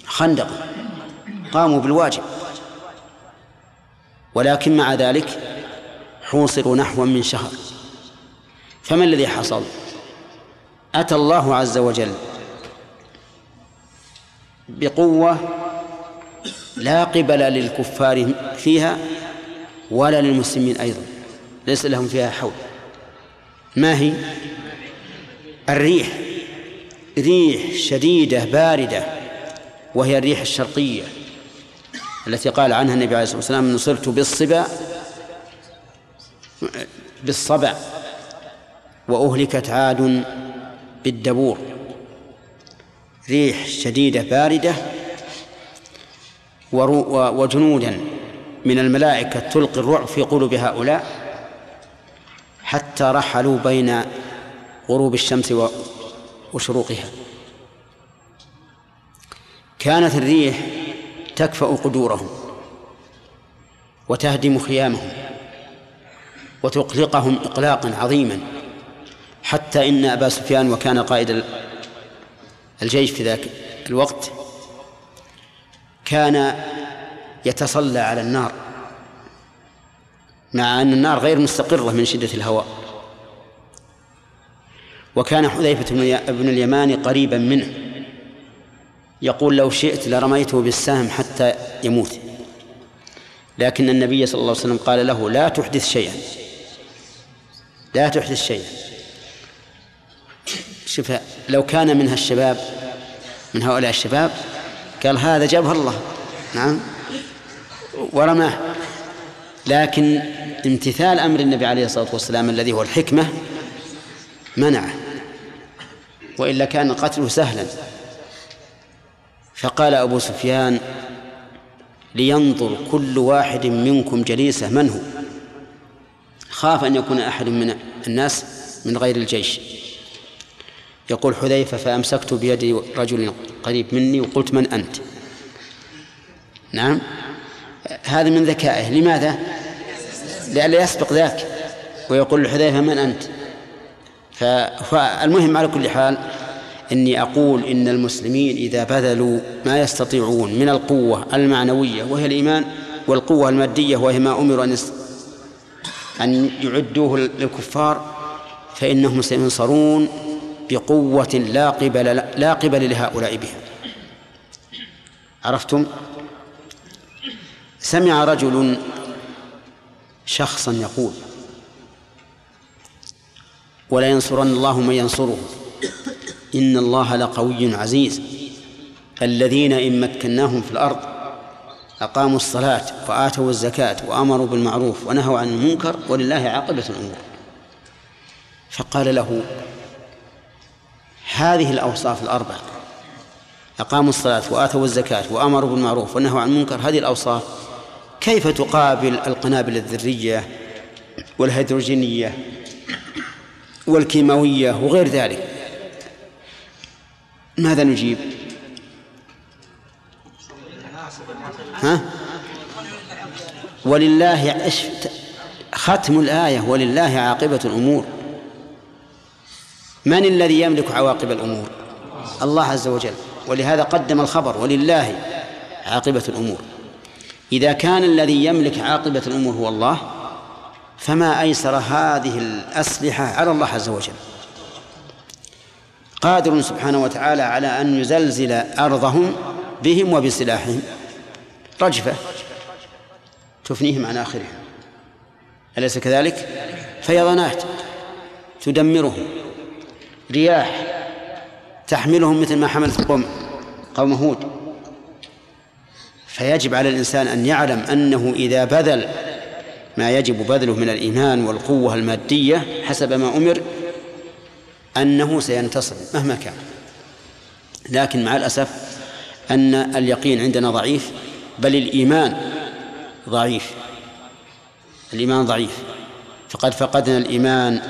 خندقا قاموا بالواجب. ولكن مع ذلك حوصروا نحو من شهر. فما الذي حصل؟ أتى الله عز وجل بقوة لا قبل للكفار فيها ولا للمسلمين أيضا. ليس لهم فيها حول. ما هي؟ الريح. ريح شديدة باردة وهي الريح الشرقية التي قال عنها النبي عليه الصلاة والسلام نصرت بالصبا بالصبع وأهلكت عاد بالدبور. ريح شديدة باردة وجنودا من الملائكة تلقي الرعب في قلوب هؤلاء. حتى رحلوا بين غروب الشمس وشروقها. كانت الريح تكفأ قدورهم وتهدم خيامهم وتقلقهم إقلاقا عظيما. حتى إن أبا سفيان وكان قائد الجيش في ذاك الوقت كان يتصلى على النار. مع أن النار غير مستقرة من شدة الهواء. وكان حذيفة بن اليمان قريبا منه. يقول لو شئت لرميته بالسهم حتى يموت. لكن النبي صلى الله عليه وسلم قال له لا تحدث شيئا. لا تحدث شيئا. شوف لو كان منها الشباب من هؤلاء الشباب قال هذا جابه الله. نعم. ورماه. لكن امتثال أمر النبي عليه الصلاة والسلام الذي هو الحكمة منعه وإلا كان قتله سهلا. فقال أبو سفيان لينظر كل واحد منكم جليسه من هو؟ خاف أن يكون أحد من الناس من غير الجيش. يقول حذيفة فأمسكت بيد رجل قريب مني وقلت من أنت؟ نعم. هذا من ذكائه. لماذا؟ لئلا يسبق ذاك ويقول لحذيفة من أنت فالمهم على كل حال إني أقول إن المسلمين إذا بذلوا ما يستطيعون من القوة المعنوية وهي الإيمان والقوة المادية وهي ما أمروا أن أن يعدوه للكفار فإنهم سينصرون بقوة لا قبل لا قبل لهؤلاء بها عرفتم؟ سمع رجل شخصا يقول ولا ينصرن الله من ينصره. إن الله لقوي عزيز. الذين إن مكناهم في الأرض أقاموا الصلاة وآتوا الزكاة وأمروا بالمعروف ونهوا عن المنكر ولله عاقبة الأمور. فقال له هذه الأوصاف الأربعة أقاموا الصلاة وآتوا الزكاة وأمروا بالمعروف ونهوا عن المنكر. هذه الأوصاف كيف تقابل القنابل الذرية والهيدروجينية والكيماوية وغير ذلك؟ ماذا نجيب؟ ها؟ ولله ختم الآية ولله عاقبة الأمور. من الذي يملك عواقب الأمور؟ الله عز وجل. ولهذا قدم الخبر ولله عاقبة الأمور. إذا كان الذي يملك عاقبة الأمور هو الله فما أيسر هذه الأسلحة على الله عز وجل؟ قادر سبحانه وتعالى على أن يزلزل أرضهم بهم وبسلاحهم. رجفة. تفنيهم عن آخرهم أليس كذلك؟ فيضانات تدمرهم. رياح تحملهم مثل ما حملت قوم قوم هود. فيجب على الإنسان أن يعلم أنه إذا بذل ما يجب بذله من الإيمان والقوة المادية حسب ما أمر أنه سينتصر مهما كان. لكن مع الأسف أن اليقين عندنا ضعيف بل الإيمان ضعيف. الإيمان ضعيف. فقد فقدنا الإيمان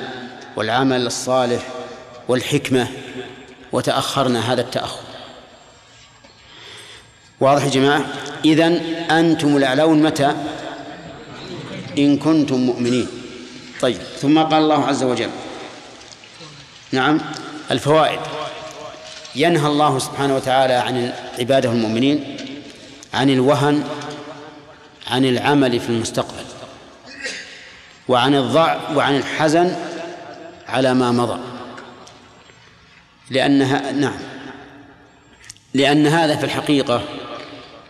والعمل الصالح والحكمة وتأخرنا هذا التأخر. واضح يا جماعة؟ إذن أنتم الأعلون متى؟ إن كنتم مؤمنين. طيب ثم قال الله عز وجل نعم الفوائد. ينهى الله سبحانه وتعالى عن عباده المؤمنين عن الوهن عن العمل في المستقبل وعن الضع وعن الحزن على ما مضى. لأنها نعم لأن هذا في الحقيقة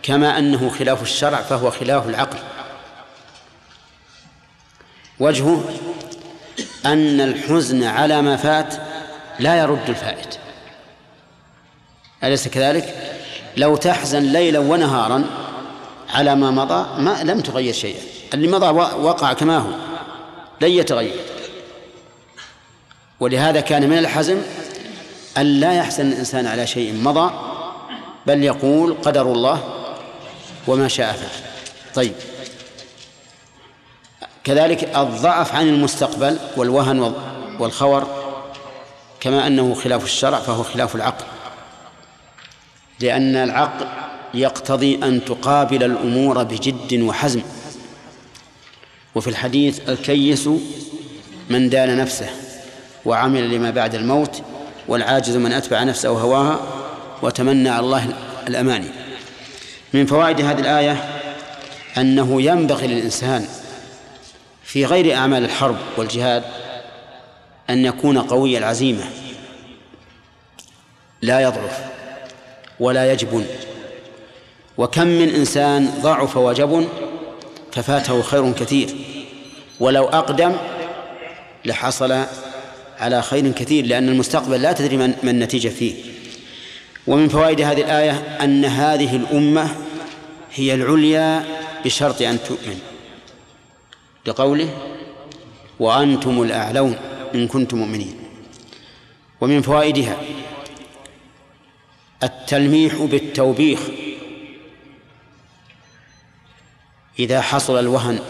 كما أنه خلاف الشرع فهو خلاف العقل. وجهه أن الحزن على ما فات لا يرد الفائت. أليس كذلك؟ لو تحزن ليلا ونهارا على ما مضى ما لم تغير شيئا. اللي مضى وقع كما هو. لن يتغير. ولهذا كان من الحزم أن لا يحزن الإنسان على شيء مضى بل يقول قدر الله وما شاء فعل. طيب. كذلك الضعف عن المستقبل والوهن والخور كما أنه خلاف الشرع فهو خلاف العقل. لأن العقل يقتضي أن تقابل الأمور بجد وحزم. وفي الحديث الكيس من دان نفسه وعمل لما بعد الموت والعاجز من أتبع نفسه هواها وتمنى على الله الأماني. من فوائد هذه الآية أنه ينبغي للإنسان في غير أعمال الحرب والجهاد أن يكون قوي العزيمة لا يضعف ولا يجبن وكم من إنسان ضعف وجبن ففاته خير كثير. ولو أقدم لحصل على خير كثير لأن المستقبل لا تدري من, من النتيجة فيه. ومن فوائد هذه الآية أن هذه الأمة هي العليا بشرط أن تؤمن. لقوله وأنتم الأعلون إن كنتم مؤمنين. ومن فوائدها التلميح بالتوبيخ. إذا حصل الوهن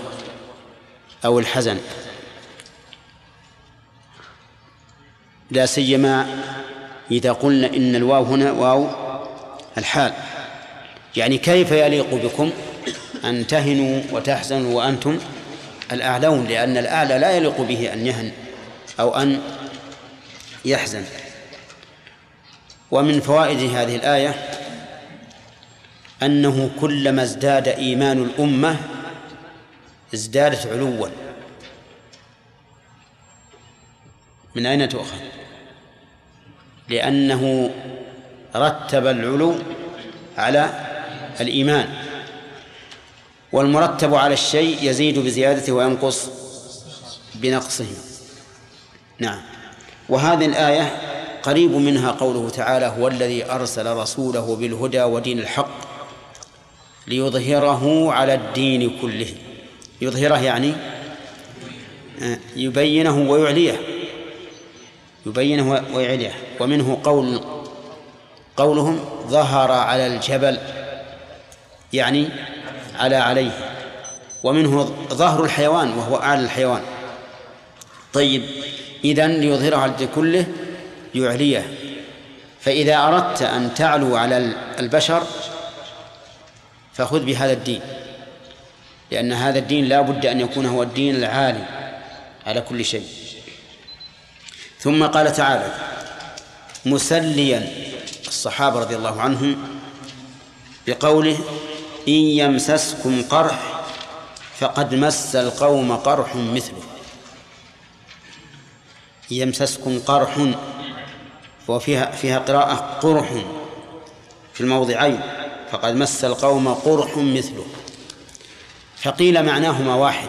أو الحزن. لا سيما إذا قلنا إن الواو هنا واو الحال. يعني كيف يليق بكم أن تهنوا وتحزنوا وأنتم الأعلون؟ لأن الأعلى لا يليق به أن يهن أو أن يحزن. ومن فوائد هذه الآية أنه كلما ازداد إيمان الأمة ازدادت علوا. من أين تؤخذ؟ لأنه رتب العلو على الإيمان. والمرتب على الشيء يزيد بزيادته وينقص بنقصه. نعم. وهذه الآية قريب منها قوله تعالى هو الذي أرسل رسوله بالهدى ودين الحق ليظهره على الدين كله. يظهره يعني يبينه ويعليه. يبينه ويعليه. ومنه قول قولهم ظهر على الجبل يعني على عليه. ومنه ظهر الحيوان وهو أعلى الحيوان. طيب إذن ليظهره على كله يعليه. فإذا أردت أن تعلو على البشر فخذ بهذا الدين. لأن هذا الدين لا بد أن يكون هو الدين العالي على كل شيء. ثم قال تعالى مسليا الصحابة رضي الله عنهم بقوله إن يمسسكم قرح فقد مس القوم قرح مثله. يمسسكم قرح وفيها فيها قراءة قرح في الموضعين فقد مس القوم قرح مثله. فقيل معناهما واحد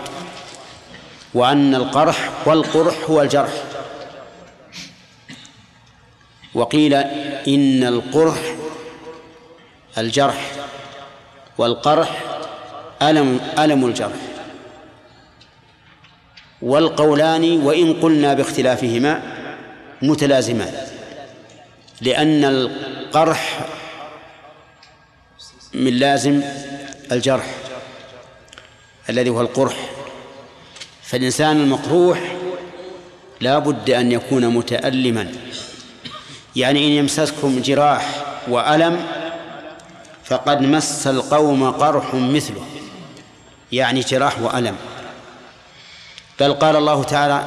وأن القرح والقرح هو الجرح. وقيل إن القرح الجرح. والقرح ألم ألم الجرح. والقولان وإن قلنا باختلافهما متلازمان لأن القرح من لازم الجرح الذي هو القرح. فالإنسان المقروح لا بد أن يكون متألما يعني إن يمسسكم جراح وألم فقد مس القوم قرح مثله يعني جراح وألم. بل قال الله تعالى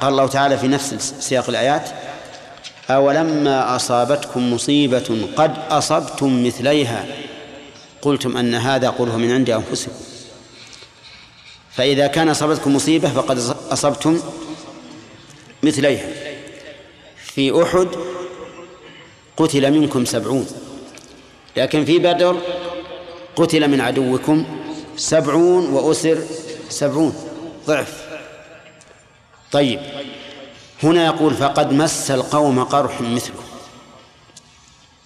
قال الله تعالى في نفس سياق الآيات أولما أصابتكم مصيبة قد أصبتم مثليها. قلتم أن هذا قوله من عند أنفسكم. فإذا كان أصابتكم مصيبة فقد أصبتم مثليها. في أحد قتل منكم سبعون. لكن في بدر قتل من عدوكم سبعون وأسر سبعون. ضعف. طيب. هنا يقول فقد مس القوم قرح مثله.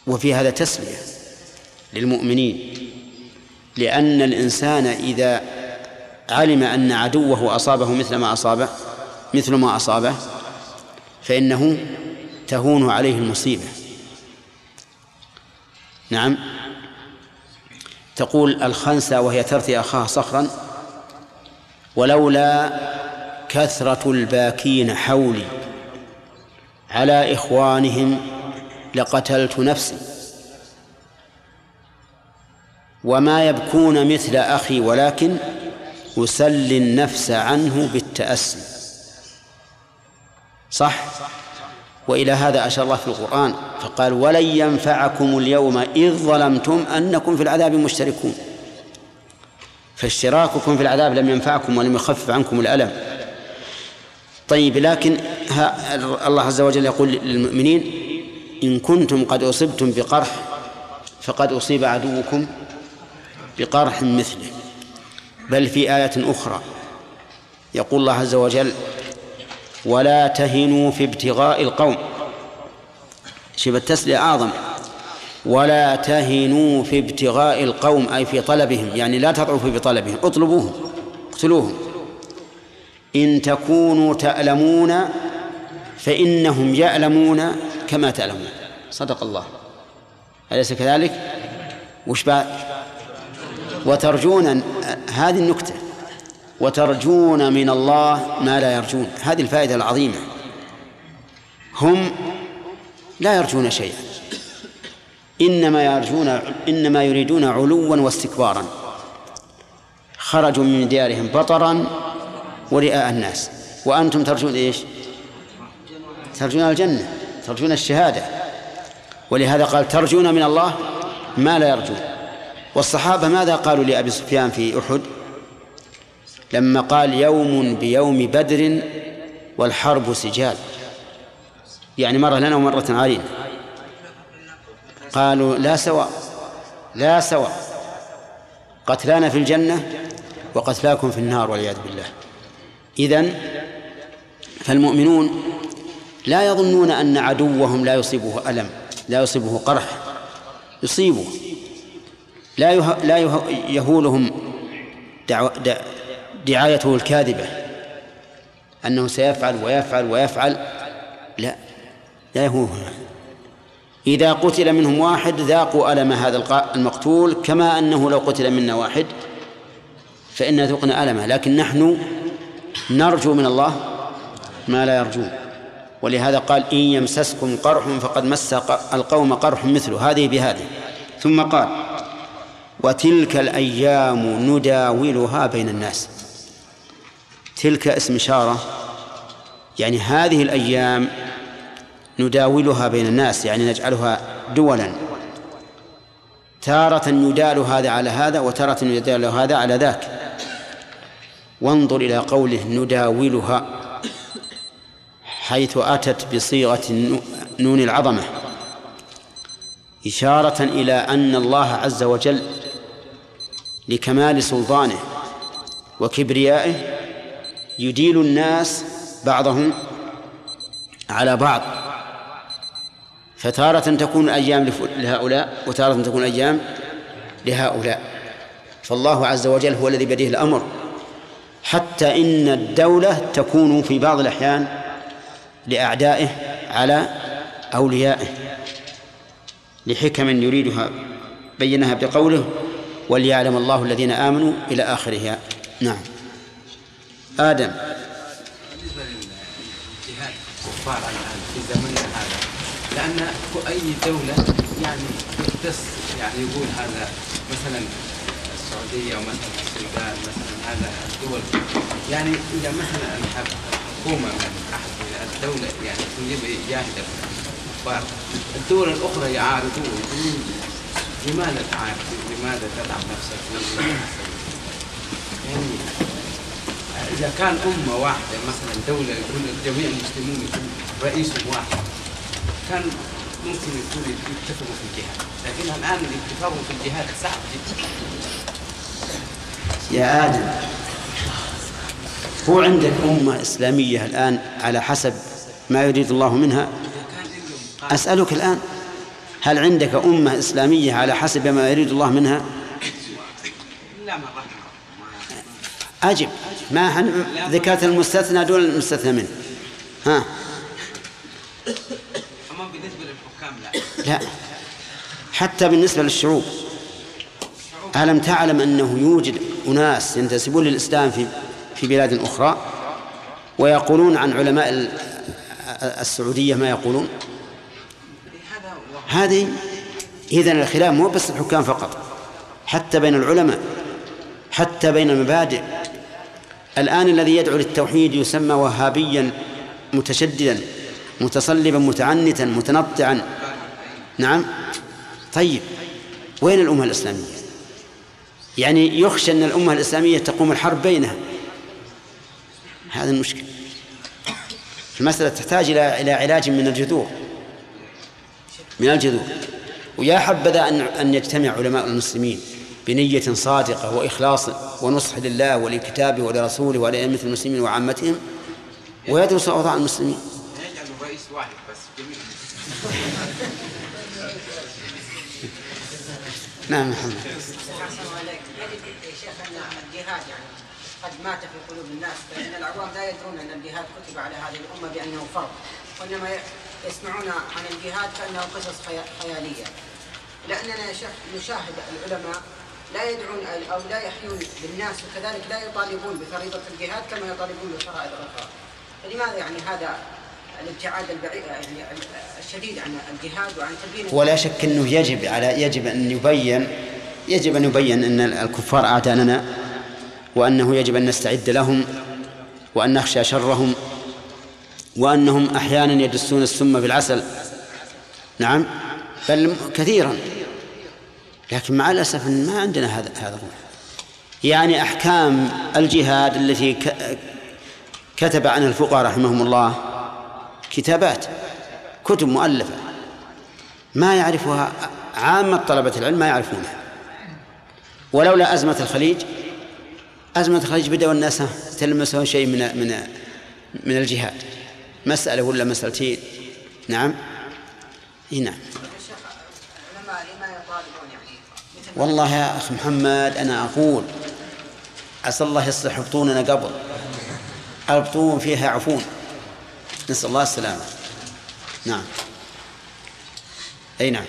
وفي هذا تسمية للمؤمنين. لأن الإنسان إذا علم أن عدوه أصابه مثل ما أصابه مثل ما أصابه فإنه تهون عليه المصيبة. نعم. تقول الخنسة وهي ترثي أخاها صخرا ولولا كثرة الباكين حولي على إخوانهم لقتلت نفسي. وما يبكون مثل أخي ولكن أسلي النفس عنه بالتأسي. صح؟ وإلى هذا أشار الله في القرآن فقال ولن ينفعكم اليوم إذ ظلمتم أنكم في العذاب مشتركون. فاشتراككم في العذاب لم ينفعكم ولم يخفف عنكم الألم. طيب لكن الله عز وجل يقول للمؤمنين إن كنتم قد أصبتم بقرح فقد أصيب عدوكم بقرح مثله. بل في آية أخرى يقول الله عز وجل ولا تهنوا في ابتغاء القوم. شبه التسلية أعظم. ولا تهنوا في ابتغاء القوم أي في طلبهم يعني لا تضعفوا بطلبهم اطلبوهم اقتلوهم. إن تكونوا تألمون فإنهم يألمون كما تألمون. صدق الله. أليس كذلك؟ وش بعد؟ وترجون هذه النكتة. وترجون من الله ما لا يرجون. هذه الفائدة العظيمة. هم لا يرجون شيئا. إنما يرجون إنما يريدون علوا واستكبارا. خرجوا من ديارهم بطرا ورئاء الناس. وأنتم ترجون إيش؟ ترجون الجنة ترجون الشهادة. ولهذا قال ترجون من الله ما لا يرجون. والصحابة ماذا قالوا لأبي سفيان في أحد؟ لما قال يوم بيوم بدر والحرب سجال يعني مرة لنا ومرة علينا قالوا لا سواء لا سواء قتلانا في الجنة وقتلاكم في النار والعياذ بالله إذن فالمؤمنون لا يظنون أن عدوهم لا يصيبه ألم لا يصيبه قرح يصيبه لا. لا يه... يهولهم. دع... دعايته الكاذبة. أنه سيفعل ويفعل ويفعل. لا لا يهوهم إذا قتل منهم واحد ذاقوا ألم هذا المقتول كما أنه لو قتل منا واحد فإن ذقنا ألمه لكن نحن نرجو من الله ما لا يرجون ولهذا قال إن يمسسكم قرح فقد مس القوم قرح مثله. هذه بهذه. ثم قال وتلك الأيام نداولها بين الناس. تلك اسم إشارة. يعني هذه الأيام نداولها بين الناس يعني نجعلها دولا. تارة يدال هذا على هذا وتارة يدال هذا على ذاك. وانظر إلى قوله نداولها حيث أتت بصيغة نون العظمة. إشارة إلى أن الله عز وجل لكمال سلطانه وكبريائه يديل الناس بعضهم على بعض. فتارة تكون أيام لهؤلاء وتارة تكون أيام لهؤلاء. فالله عز وجل هو الذي بيده الأمر. حتى إن الدولة تكون في بعض الأحيان لأعدائه على أوليائه. لحكم يريدها بينها بقوله وليعلم الله الذين آمنوا إلى آخرها. نعم. آدم بالنسبة للجهاد كفار الآن في زمننا هذا لأن أي دولة يعني تختص يعني يقول هذا مثلا السعودية ومثلا السودان مثلا هذا الدول يعني إذا مثلا حكومة من أحد الدولة يعني تجيب يجاهد الكفار الدول الأخرى يعارضون لماذا تعارض؟ لماذا تتعب نفسك؟ يعني إذا كان أمة واحدة مثلا دولة يكون جميع المسلمون يكون رئيسهم واحد كان ممكن يكون يتفقوا في الجهاد. لكن الآن الاتفاق في الجهاد صعب جدا. يا آدم هو عندك أمة إسلامية الآن على حسب ما يريد الله منها؟ أسألك الآن هل عندك أمة إسلامية على حسب ما يريد الله منها لا مرة أجب. ما ذكرت المستثنى دون المستثنى منه. ها. أما بالنسبة للحكام لا. لا. حتى بالنسبة للشعوب. ألم تعلم أنه يوجد أناس ينتسبون للإسلام في في بلاد أخرى ويقولون عن علماء ال- السعودية ما يقولون؟ هذه إذن الخلاف مو بس الحكام فقط حتى بين العلماء حتى بين المبادئ. الآن الذي يدعو للتوحيد يسمى وهابيا متشددا متصلبا متعنتا متنطعا. نعم؟ طيب. وين الأمة الإسلامية؟ يعني يخشى أن الأمة الإسلامية تقوم الحرب بينها. هذا المشكلة. المسألة تحتاج إلى إلى علاج من الجذور. من الجذور. ويا حبذا أن أن يجتمع علماء المسلمين. بنية صادقة وإخلاص ونصح لله ولكتابه ولرسوله ولأئمة المسلمين وعامتهم. ويدرسوا أوضاع المسلمين. يجعل رئيس واحد بس جميع نعم محمد. الجهاد يعني قد مات في قلوب الناس فإن العوام لا يدرون أن الجهاد كتب على هذه الأمة بأنه فرض وإنما يسمعون عن الجهاد كأنه قصص خيا- خيالية. لأننا يا شيخ نشاهد العلماء لا يدعون أو لا يحيون بالناس وكذلك لا يطالبون بفريضة الجهاد كما يطالبون بفرائض أخرى. فلماذا يعني هذا الابتعاد البعيد يعني الشديد عن الجهاد وعن تبيين ولا شك أنه يجب على يجب أن يبين يجب أن يبين أن الكفار أعداء لنا وأنه يجب أن نستعد لهم وأن نخشى شرهم وأنهم أحيانا يدسون السم بالعسل. نعم؟ بل كثيرا. لكن مع الأسف ما عندنا هذا هذا الروح يعني أحكام الجهاد التي كتب عنها الفقهاء رحمهم الله كتابات كتب مؤلفة ما يعرفها عامة طلبة العلم ما يعرفونها. ولولا أزمة الخليج أزمة الخليج بدأوا الناس تلمسون شيء من من من الجهاد. مسألة ولا مسألتين؟ نعم. نعم العلماء لما يطالبون يعني مثل والله يا أخ محمد أنا أقول عسى الله يصلح بطوننا قبل. البطون فيها عفون. نسأل الله السلامة. نعم. أي نعم.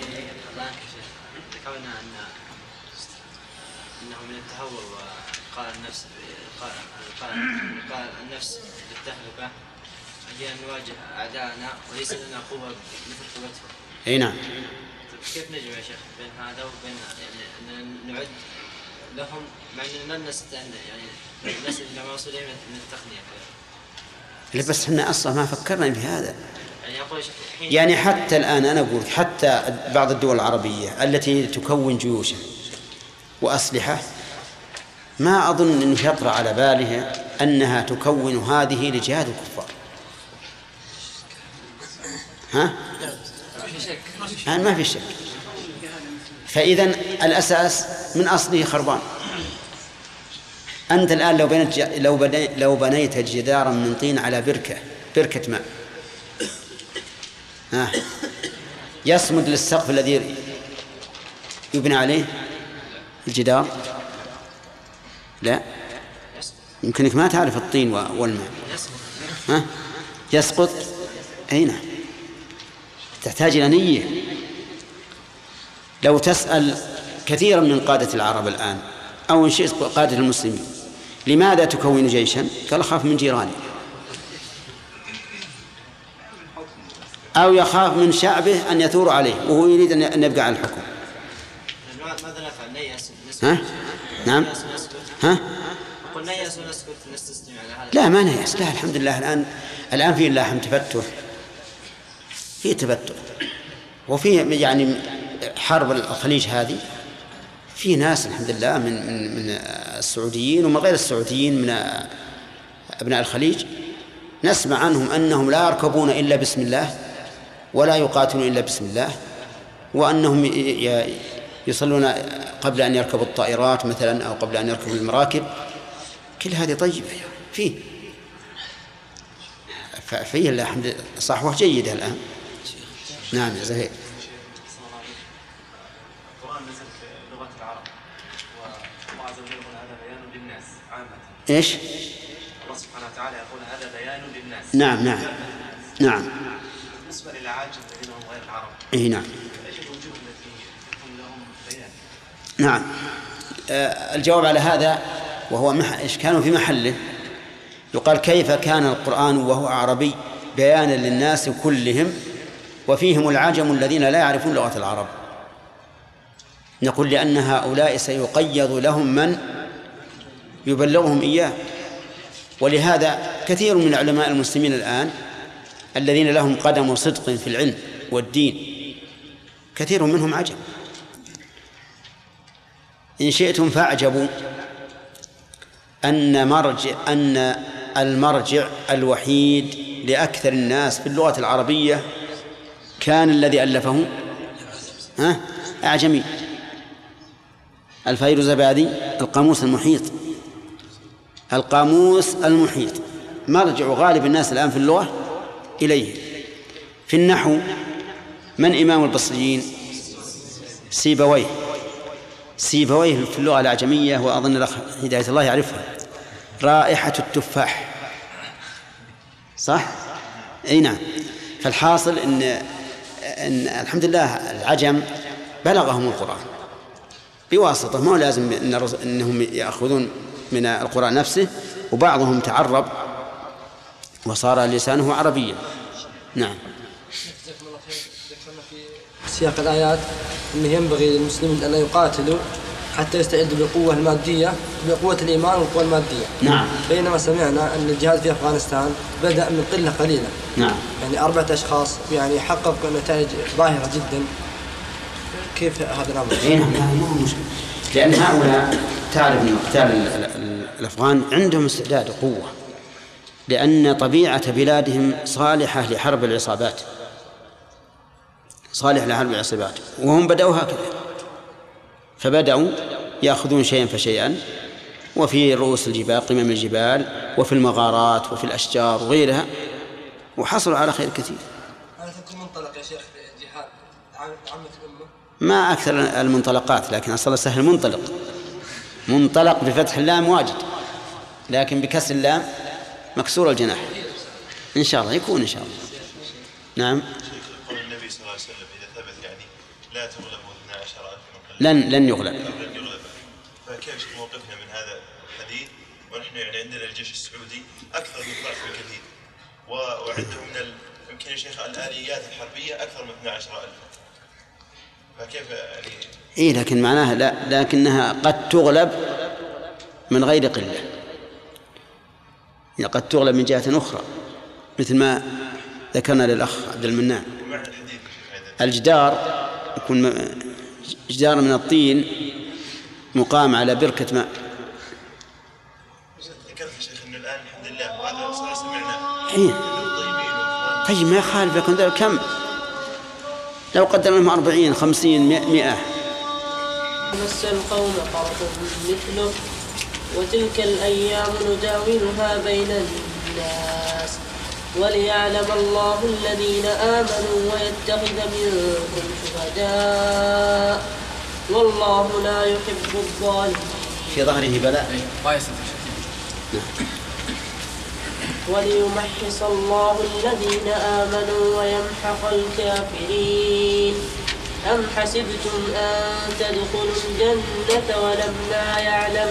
قال النفس للتهلكه هي ان نواجه اعداءنا وليس لنا قوه مثل قوتهم أي نعم. كيف نجمع يا شيخ؟ بين هذا وبين يعني إن نعد لهم مع اننا ما نستطيع يعني نسال إلى موصولين من التقنية. لا بس إحنا أصلا ما فكرنا في هذا. يعني يعني حتى الآن أنا أقول حتى بعض الدول العربية التي تكون جيوشا واسلحه ما أظن إنه يطرأ على باله أنها تكون هذه لجهاد الكفار. ها؟ يعني ما في شك. فإذا الأساس من أصله خربان. أنت الآن لو بنيت لو لو بنيت جدارا من طين على بركة بركة ماء. ها. يصمد للسقف الذي يبنى عليه الجدار؟ لا. يمكنك ما تعرف الطين والماء. ها؟ يسقط؟ أي نعم. تحتاج إلى نية. لو تسأل كثيرا من قادة العرب الآن أو إن شئت قادة المسلمين لماذا تكون جيشا؟ قال أخاف من جيراني. أو يخاف من شعبه أن يثور عليه وهو يريد أن يبقى على الحكم. ماذا نفعل نيأس ها؟ نعم ها؟ لا ما نيأس. لا الحمد لله. الآن الآن في لاحم تفتح. في تفتح وفي يعني حرب الخليج هذه. في ناس الحمد لله من من من السعوديين ومن غير السعوديين من أبناء الخليج نسمع عنهم أنهم لا يركبون إلا بسم الله ولا يقاتلون إلا بسم الله وأنهم يصلون قبل أن يركبوا الطائرات مثلا أو قبل أن يركبوا المراكب. كل هذه طيبه فيه. ففيه الحمد لله. صحوة جيدة الآن. نعم يا زهير. القرآن نزل في لغة العرب والله عز وجل يقول هذا بيان للناس عامة. إيش؟ الله سبحانه وتعالى يقول هذا بيان للناس. نعم نعم. نعم. بالنسبة للعاجم الذين هم غير العرب. اي نعم. إيش الوجوه التي يكون لهم بيان؟ نعم. آه، الجواب على هذا وهو مح... إشكال في محله؟ يقال كيف كان القرآن وهو عربي بيانا للناس كلهم وفيهم العجم الذين لا يعرفون لغة العرب. نقول لأن هؤلاء سيقيض لهم من يبلغهم إياه. ولهذا كثير من علماء المسلمين الآن الذين لهم قدم صدق في العلم والدين كثير منهم عجب إن شئتم فاعجبوا أن مرجع أن المرجع الوحيد لأكثر الناس في اللغة العربية كان الذي ألفه؟ ها؟ أعجمي الفيروزبادي القاموس المحيط. القاموس المحيط. مرجع غالب الناس الآن في اللغة؟ إليه. في النحو من إمام البصريين؟ سيبويه. سيبويه في اللغة الأعجمية وأظن الأخ هداية الله يعرفها. رائحة التفاح. صح؟ أي نعم. فالحاصل إن, إن الحمد لله العجم بلغهم القرآن. بواسطة ما لازم إن أنهم يأخذون من القرآن نفسه وبعضهم تعرب وصار لسانه عربيا. نعم. سياق الآيات أنه ينبغي للمسلمين أن يقاتلوا حتى يستعدوا بالقوة المادية بقوة الإيمان والقوة المادية. نعم. بينما سمعنا أن الجهاد في أفغانستان بدأ من قلة قليلة. نعم. يعني أربعة أشخاص يعني حققوا نتائج باهرة جدا. كيف هذا الأمر؟ إي نعم ما هو مشكلة. لأن هؤلاء تعرف أن قتال الأفغان عندهم استعداد وقوة. لأن طبيعة بلادهم صالحة لحرب العصابات. صالح لحرب العصابات. وهم بدأوا هكذا. فبدأوا يأخذون شيئا فشيئا. وفي رؤوس الجبال قمم الجبال وفي المغارات وفي الأشجار وغيرها. وحصلوا على خير كثير. هل تكون منطلق يا شيخ عامة الأمة؟ ما أكثر المنطلقات لكن أصلا سهل منطلق. منطلق بفتح اللام واجد لكن بكسر اللام مكسور الجناح. إن شاء الله يكون إن شاء الله. نعم. قول النبي صلى الله عليه وسلم إذا ثبت يعني لا 12000 لن لن يغلب. فكيف موقفنا من هذا الحديث؟ ونحن يعني عندنا الجيش السعودي أكثر من ضعف الكثير وعندهم من ال... يمكن يا شيخ الآليات الحربية أكثر من 12000 فكيف يعني؟ إيه لكن معناها لا لكنها قد تغلب من غير قلة. يعني قد تغلب من جهة أخرى مثل ما ذكرنا للأخ عبد المنان. الجدار يكون جدار من الطين مقام على بركة ماء ذكرت شيخ الان الحمد لله سمعنا طيب ما يخالف لكن ذلك كم؟ لو قدرنا لهم أربعين خمسين مئة, مئة. مس القوم مثله وتلك الأيام نداولها بين الناس. وليعلم الله الذين آمنوا ويتخذ منكم شهداء. والله لا يحب الظالمين. في ظهره بلاء. وليمحص الله الذين آمنوا ويمحق الكافرين. أم حسبتم أن تدخلوا الجنة ولما يعلم؟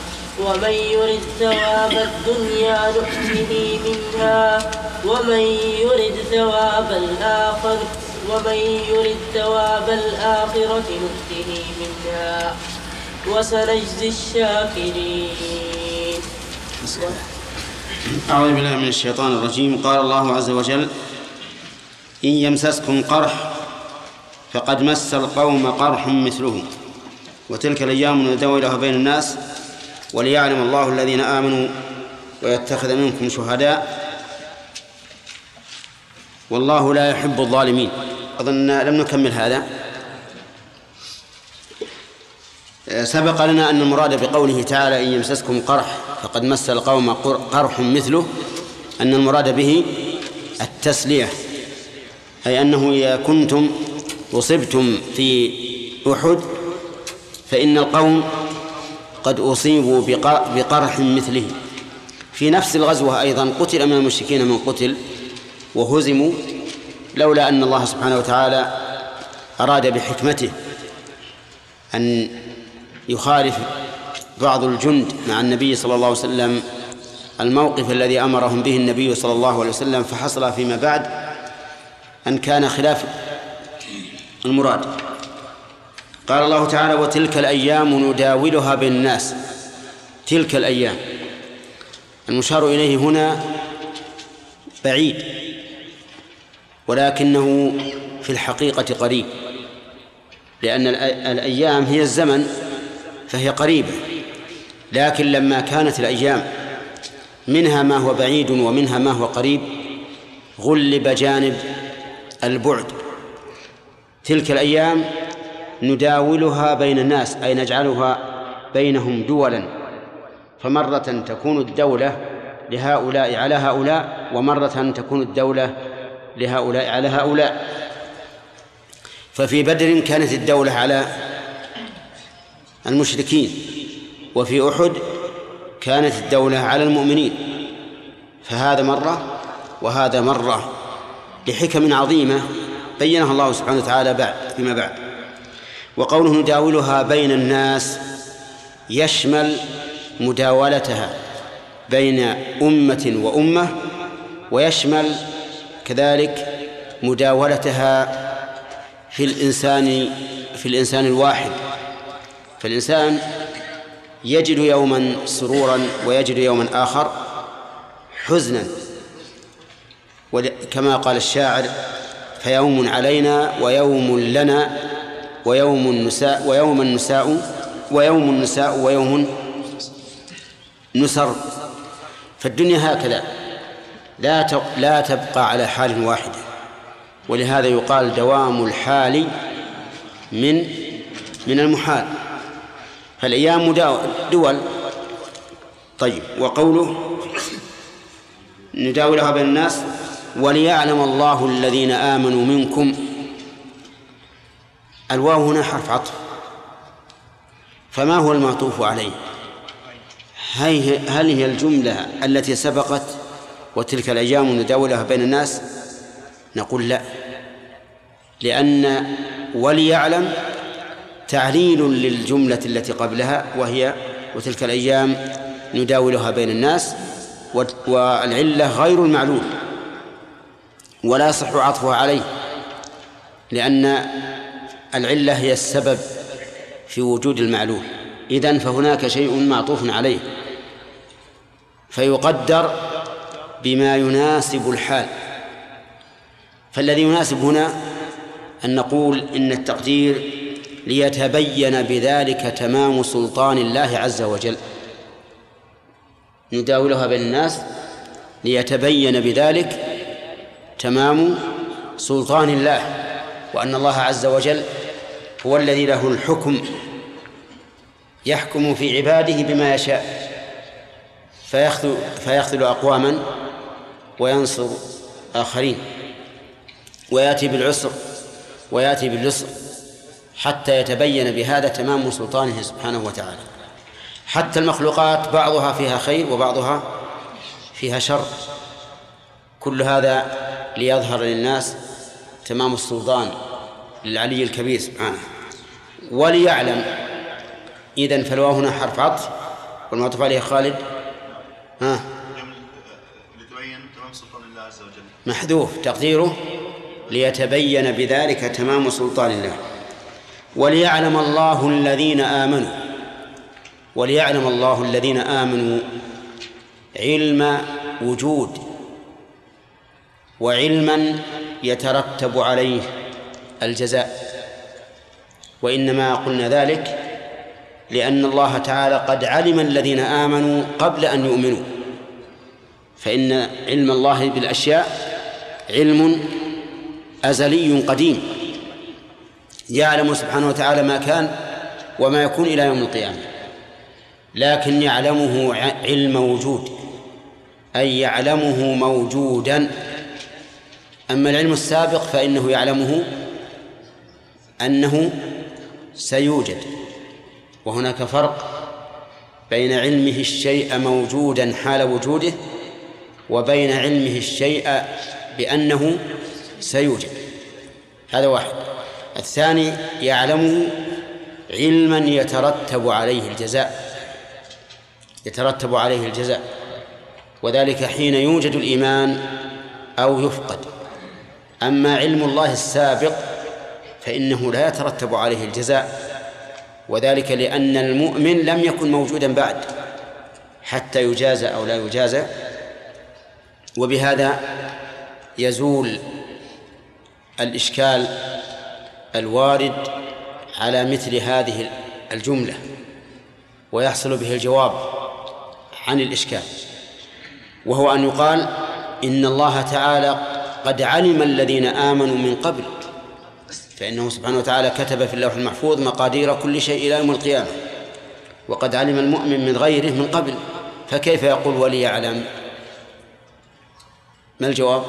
ومن يرد ثواب الدنيا نؤته منها ومن يرد ثواب الآخر ومن يرد ثواب الآخرة نؤته منها. وسنجزي الشاكرين. أعوذ بالله من الشيطان الرجيم. قال الله عز وجل إن يمسسكم قرح فقد مس القوم قرح مثله. وتلك الأيام نداولها بين الناس. وليعلم الله الذين آمنوا ويتخذ منكم شهداء والله لا يحب الظالمين. أظن لم نكمل هذا. سبق لنا أن المراد بقوله تعالى إن يمسسكم قرح فقد مس القوم قرح مثله أن المراد به التسلية أي أنه إذا كنتم أصبتم في أحد فإن القوم قد أصيبوا بقرح مثله. في نفس الغزوة أيضا قتل من المشركين من قتل وهزموا لولا أن الله سبحانه وتعالى أراد بحكمته أن يخالف بعض الجند مع النبي صلى الله عليه وسلم. الموقف الذي أمرهم به النبي صلى الله عليه وسلم فحصل فيما بعد أن كان خلاف المراد. قال الله تعالى وتلك الأيام نداولها بين الناس تلك الأيام. المشار إليه هنا بعيد ولكنه في الحقيقة قريب لأن الأيام هي الزمن فهي قريبة. لكن لما كانت الأيام منها ما هو بعيد ومنها ما هو قريب غلب جانب البعد. تلك الأيام نداولها بين الناس أي نجعلها بينهم دولا. فمرة تكون الدولة لهؤلاء على هؤلاء ومرة تكون الدولة لهؤلاء على هؤلاء. ففي بدر كانت الدولة على المشركين وفي أحد كانت الدولة على المؤمنين. فهذا مرة وهذا مرة لحكم عظيمة بينها الله سبحانه وتعالى بعد فيما بعد. وقوله نداولها بين الناس يشمل مداولتها بين أمة وأمة ويشمل كذلك مداولتها في الإنسان في الإنسان الواحد. فالإنسان يجد يوما سرورا ويجد يوما آخر حزنا. كما قال الشاعر فيوم علينا ويوم لنا ويوم النساء ويوم النساء ويوم النساء ويوم نسر فالدنيا هكذا. لا لا تبقى على حال واحدة. ولهذا يقال دوام الحال من من المحال. فالأيام دول. طيب وقوله نداولها بين الناس وليعلم الله الذين آمنوا منكم الواو هنا حرف عطف. فما هو المعطوف عليه؟ هل هي الجملة التي سبقت وتلك الأيام نداولها بين الناس؟ نقول لا. لأن وليعلم تعليل للجملة التي قبلها وهي وتلك الأيام نداولها بين الناس والعلة غير المعلول. ولا يصح عطفها عليه. لأن العلة هي السبب في وجود المعلول إذن فهناك شيء معطوف عليه. فيقدر بما يناسب الحال. فالذي يناسب هنا أن نقول إن التقدير ليتبين بذلك تمام سلطان الله عز وجل. نداولها بين الناس ليتبين بذلك تمام سلطان الله وأن الله عز وجل هو الذي له الحكم يحكم في عباده بما يشاء فيخذل, فيخذل أقواما وينصر آخرين ويأتي بالعسر ويأتي باليسر حتى يتبين بهذا تمام سلطانه سبحانه وتعالى. حتى المخلوقات بعضها فيها خير وبعضها فيها شر. كل هذا ليظهر للناس تمام السلطان للعلي الكبير سبحانه. وليعلم. إذن فالواو هنا حرف عطف والمعطوف عليه خالد. ها؟ لتبين تمام سلطان الله عز وجل. محذوف. تقديره ليتبين بذلك تمام سلطان الله. وليعلم الله الذين آمنوا وليعلم الله الذين آمنوا علم وجود وعلما يترتب عليه الجزاء. وإنما قلنا ذلك لأن الله تعالى قد علم الذين آمنوا قبل أن يؤمنوا. فإن علم الله بالأشياء علم أزلي قديم. يعلم سبحانه وتعالى ما كان وما يكون إلى يوم القيامة. لكن يعلمه علم وجود أي يعلمه موجودا. أما العلم السابق فإنه يعلمه أنه سيوجد. وهناك فرق بين علمه الشيء موجودا حال وجوده وبين علمه الشيء بأنه سيوجد. هذا واحد. الثاني يعلمه علما يترتب عليه الجزاء. يترتب عليه الجزاء. وذلك حين يوجد الإيمان أو يفقد. أما علم الله السابق فإنه لا يترتب عليه الجزاء وذلك لأن المؤمن لم يكن موجودا بعد حتى يجازى أو لا يجازى. وبهذا يزول الإشكال الوارد على مثل هذه الجملة ويحصل به الجواب عن الإشكال وهو أن يقال إن الله تعالى قد علم الذين آمنوا من قبل فإنه سبحانه وتعالى كتب في اللوح المحفوظ مقادير كل شيء إلى يوم القيامة. وقد علم المؤمن من غيره من قبل فكيف يقول وليعلم ما الجواب؟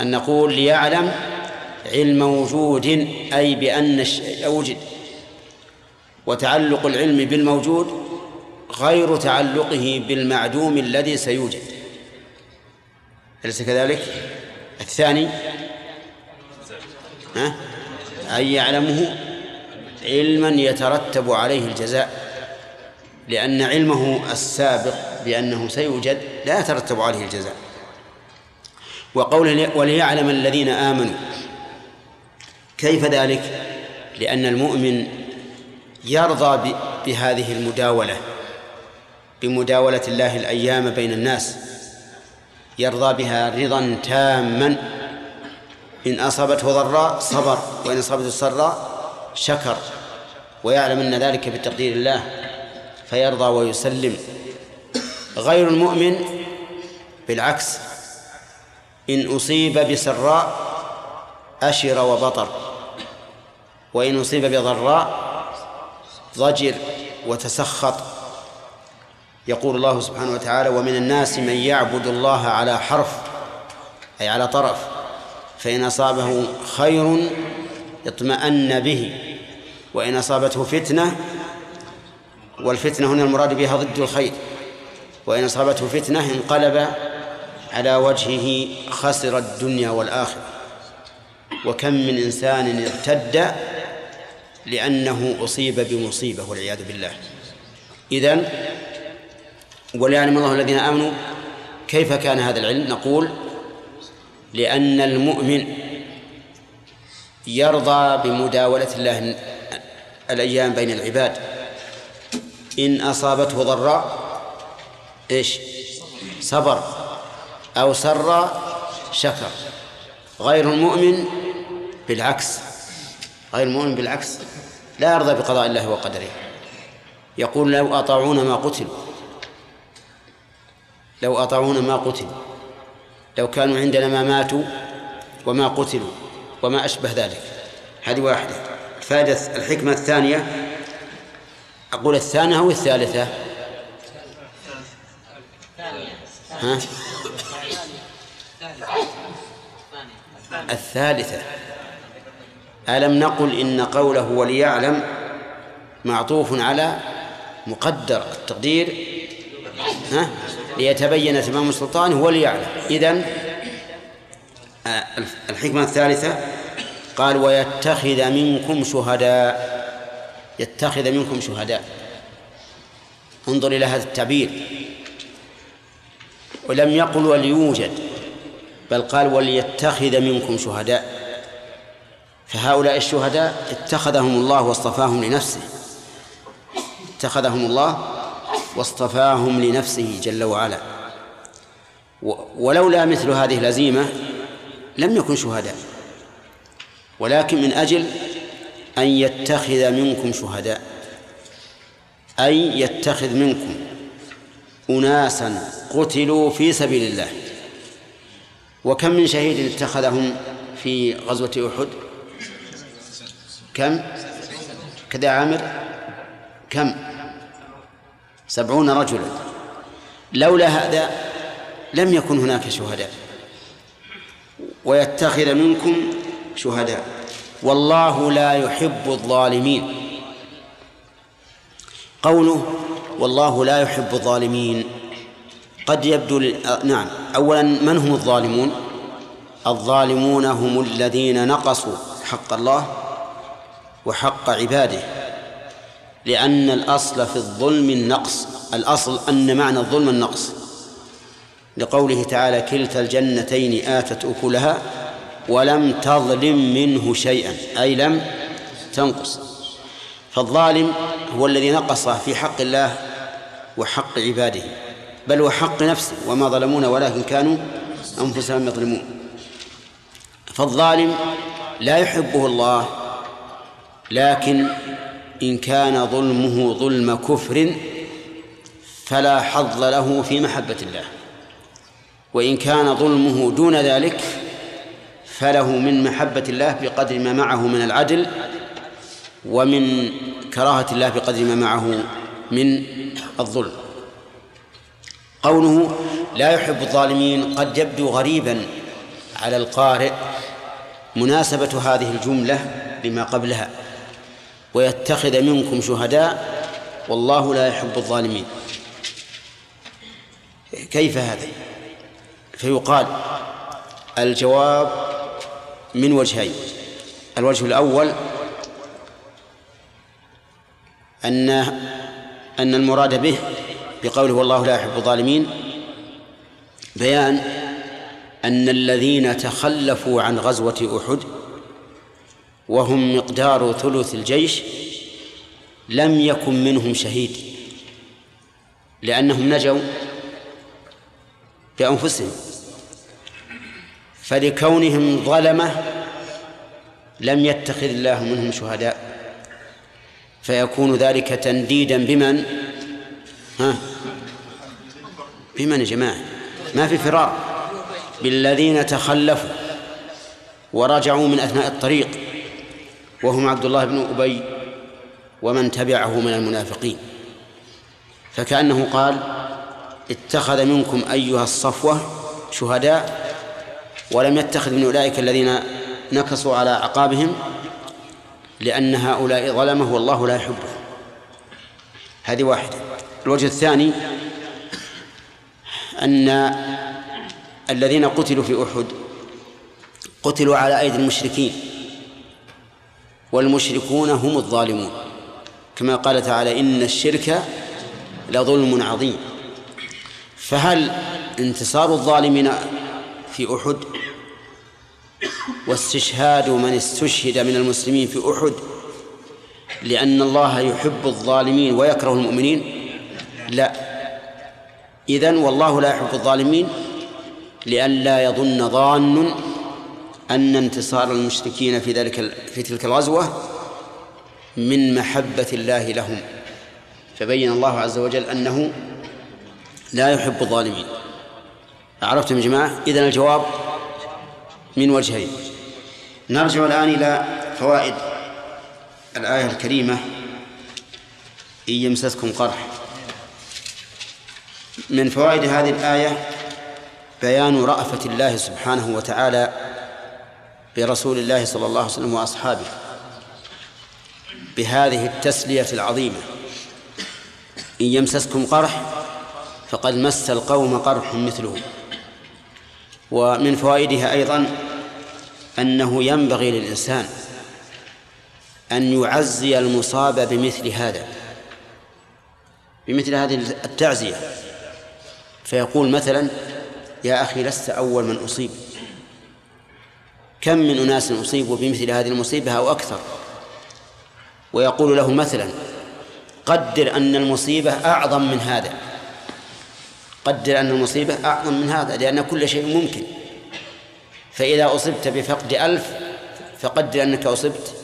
أن نقول ليعلم علم وجود أي بأن الشيء وجد. وتعلق العلم بالموجود غير تعلقه بالمعدوم الذي سيوجد. أليس كذلك؟ الثاني ها؟ أن يعلمه علما يترتب عليه الجزاء لأن علمه السابق بأنه سيوجد لا يترتب عليه الجزاء وقوله وليعلم الذين آمنوا كيف ذلك؟ لأن المؤمن يرضى بهذه المداولة بمداولة الله الأيام بين الناس يرضى بها رضا تاما إن أصابته ضراء صبر وإن أصابته سراء شكر. ويعلم أن ذلك بتقدير الله فيرضى ويسلم. غير المؤمن بالعكس إن أصيب بسراء أشر وبطر وإن أصيب بضراء ضجر وتسخط. يقول الله سبحانه وتعالى ومن الناس من يعبد الله على حرف أي على طرف. فإن أصابه خير اطمأن به وإن أصابته فتنة والفتنة هنا المراد بها ضد الخير وإن أصابته فتنة انقلب على وجهه خسر الدنيا والآخرة. وكم من إنسان ارتد لأنه أصيب بمصيبة والعياذ بالله. إذن وليعلم الله الذين آمنوا كيف كان هذا العلم؟ نقول لأن المؤمن يرضى بمداولة الله الأيام بين العباد. إن أصابته ضراء إيش؟ صبر. أو سر شكر. غير المؤمن بالعكس. غير المؤمن بالعكس لا يرضى بقضاء الله وقدره. يقول لو أطاعونا ما قتلوا لو أطاعونا ما قتلوا لو كانوا عندنا ما ماتوا وما قتلوا وما أشبه ذلك. هذه واحدة. الفائدة الحكمة الثانية أقول الثانية أو الثالثة؟ ها؟ الثالثة. ألم نقل إن قوله وليعلم معطوف على مقدر التقدير؟ ها؟ ليتبين تمام سلطانه وليعلم إذن آه، الحكمة الثالثة قال ويتخذ منكم شهداء. يتخذ منكم شهداء. انظر إلى هذا التعبير. ولم يقل وليوجد بل قال وليتخذ منكم شهداء. فهؤلاء الشهداء اتخذهم الله واصطفاهم لنفسه. اتخذهم الله واصطفاهم لنفسه جل وعلا. ولولا مثل هذه الهزيمة لم يكن شهداء. ولكن من أجل أن يتخذ منكم شهداء. أي يتخذ منكم أناسا قتلوا في سبيل الله. وكم من شهيد اتخذهم في غزوة أحد؟ كم؟ كذا عامر؟ كم؟ سبعون رجلا. لولا هذا لم يكن هناك شهداء. ويتخذ منكم شهداء. والله لا يحب الظالمين. قوله والله لا يحب الظالمين. قد يبدو ل... نعم. أولا من هم الظالمون؟ الظالمون هم الذين نقصوا حق الله وحق عباده. لأن الأصل في الظلم النقص. الأصل أن معنى الظلم النقص. لقوله تعالى كلتا الجنتين آتت أكلها ولم تظلم منه شيئا أي لم تنقص. فالظالم هو الذي نقص في حق الله وحق عباده بل وحق نفسه وما ظلمونا ولكن كانوا أنفسهم يظلمون. فالظالم لا يحبه الله لكن إن كان ظلمه ظلم كفر فلا حظ له في محبة الله. وإن كان ظلمه دون ذلك فله من محبة الله بقدر ما معه من العدل ومن كراهة الله بقدر ما معه من الظلم. قوله لا يحب الظالمين قد يبدو غريبا على القارئ. مناسبة هذه الجملة لما قبلها. ويتخذ منكم شهداء والله لا يحب الظالمين. كيف هذا؟ فيقال الجواب من وجهين. الوجه الأول أن أن المراد به بقوله والله لا يحب الظالمين بيان أن الذين تخلفوا عن غزوة أحد وهم مقدار ثلث الجيش لم يكن منهم شهيد لأنهم نجوا بأنفسهم فلكونهم ظلمة لم يتخذ الله منهم شهداء فيكون ذلك تنديدا بمن؟ ها؟ بمن يا جماعة؟ ما في فرار بالذين تخلفوا ورجعوا من أثناء الطريق. وهم عبد الله بن أبي ومن تبعه من المنافقين. فكأنه قال اتخذ منكم أيها الصفوة شهداء ولم يتخذ من أولئك الذين نكصوا على أعقابهم لأن هؤلاء ظلمه والله لا يحبه. هذه واحدة. الوجه الثاني أن الذين قتلوا في أحد قتلوا على أيدي المشركين. والمشركون هم الظالمون. كما قال تعالى إن الشرك لظلم عظيم. فهل انتصار الظالمين في أحد؟ واستشهاد من استشهد من المسلمين في أحد؟ لأن الله يحب الظالمين ويكره المؤمنين؟ لا. إذن والله لا يحب الظالمين لئلا يظن ظان أن انتصار المشركين في ذلك في تلك الغزوة من محبة الله لهم. فبين الله عز وجل أنه لا يحب الظالمين. عرفتم يا جماعة؟ إذن الجواب من وجهين. نرجع الآن إلى فوائد الآية الكريمة. إن يمسسكم قرح. من فوائد هذه الآية بيان رأفة الله سبحانه وتعالى برسول الله صلى الله عليه وسلم وأصحابه بهذه التسلية العظيمة. إن يمسسكم قرح فقد مس القوم قرح مثله. ومن فوائدها أيضا أنه ينبغي للإنسان أن يعزي المصاب بمثل هذا بمثل هذه التعزية. فيقول مثلا يا أخي لست أول من أصيب. كم من أناس أصيبوا بمثل هذه المصيبة أو أكثر؟ ويقول له مثلا قدر أن المصيبة أعظم من هذا. قدر أن المصيبة أعظم من هذا لأن كل شيء ممكن. فإذا أصبت بفقد ألف فقدر أنك أصبت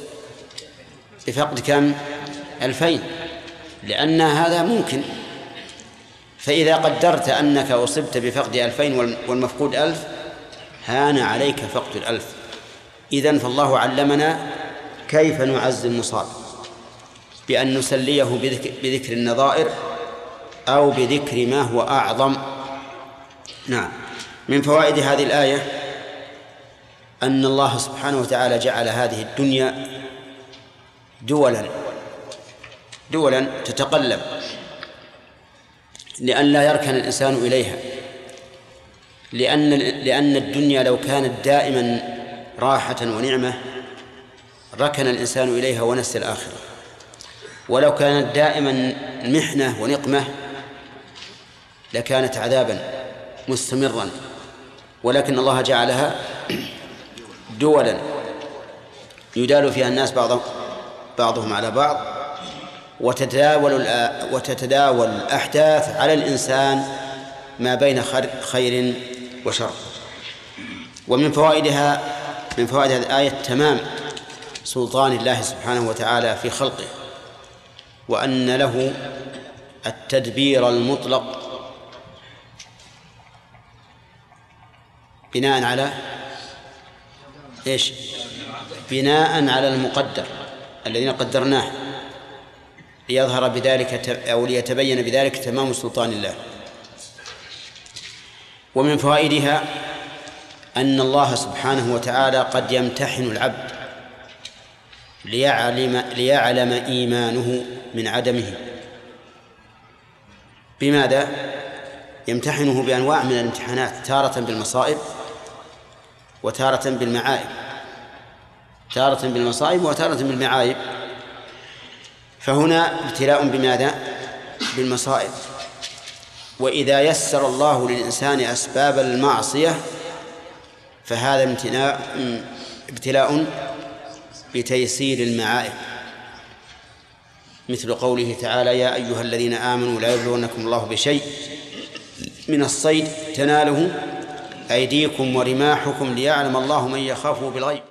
بفقد كم؟ ألفين. لأن هذا ممكن. فإذا قدرت أنك أصبت بفقد ألفين والمفقود ألف هان عليك فقد الألف. إذن فالله علمنا كيف نعزي المصاب بأن نسليه بذكر, بذكر النظائر أو بذكر ما هو أعظم. نعم. من فوائد هذه الآية أن الله سبحانه وتعالى جعل هذه الدنيا دولا دولا تتقلب. لئلا يركن الإنسان إليها. لأن لأن الدنيا لو كانت دائما راحة ونعمة ركن الإنسان إليها ونسي الآخرة. ولو كانت دائما محنة ونقمة لكانت عذابا مستمرا. ولكن الله جعلها دولا يدال فيها الناس بعضهم بعضهم على بعض. وتتداول وتتداول الأحداث على الإنسان ما بين خير وشر. ومن فوائدها من فوائد هذه الآية تمام سلطان الله سبحانه وتعالى في خلقه وأن له التدبير المطلق بناء على إيش؟ بناء على المقدر الذين قدرناه ليظهر بذلك أو ليتبين بذلك تمام سلطان الله ومن فوائدها أن الله سبحانه وتعالى قد يمتحن العبد ليعلم ليعلم إيمانه من عدمه بماذا؟ يمتحنه بأنواع من الامتحانات تارة بالمصائب وتارة بالمعائب تارة بالمصائب وتارة بالمعايب فهنا ابتلاء بماذا؟ بالمصائب وإذا يسر الله للإنسان أسباب المعصية فهذا امتناع ابتلاء بتيسير المعائب. مثل قوله تعالى يا أيها الذين آمنوا لا يبلونكم الله بشيء من الصيد تناله أيديكم ورماحكم ليعلم الله من يخافه بالغيب.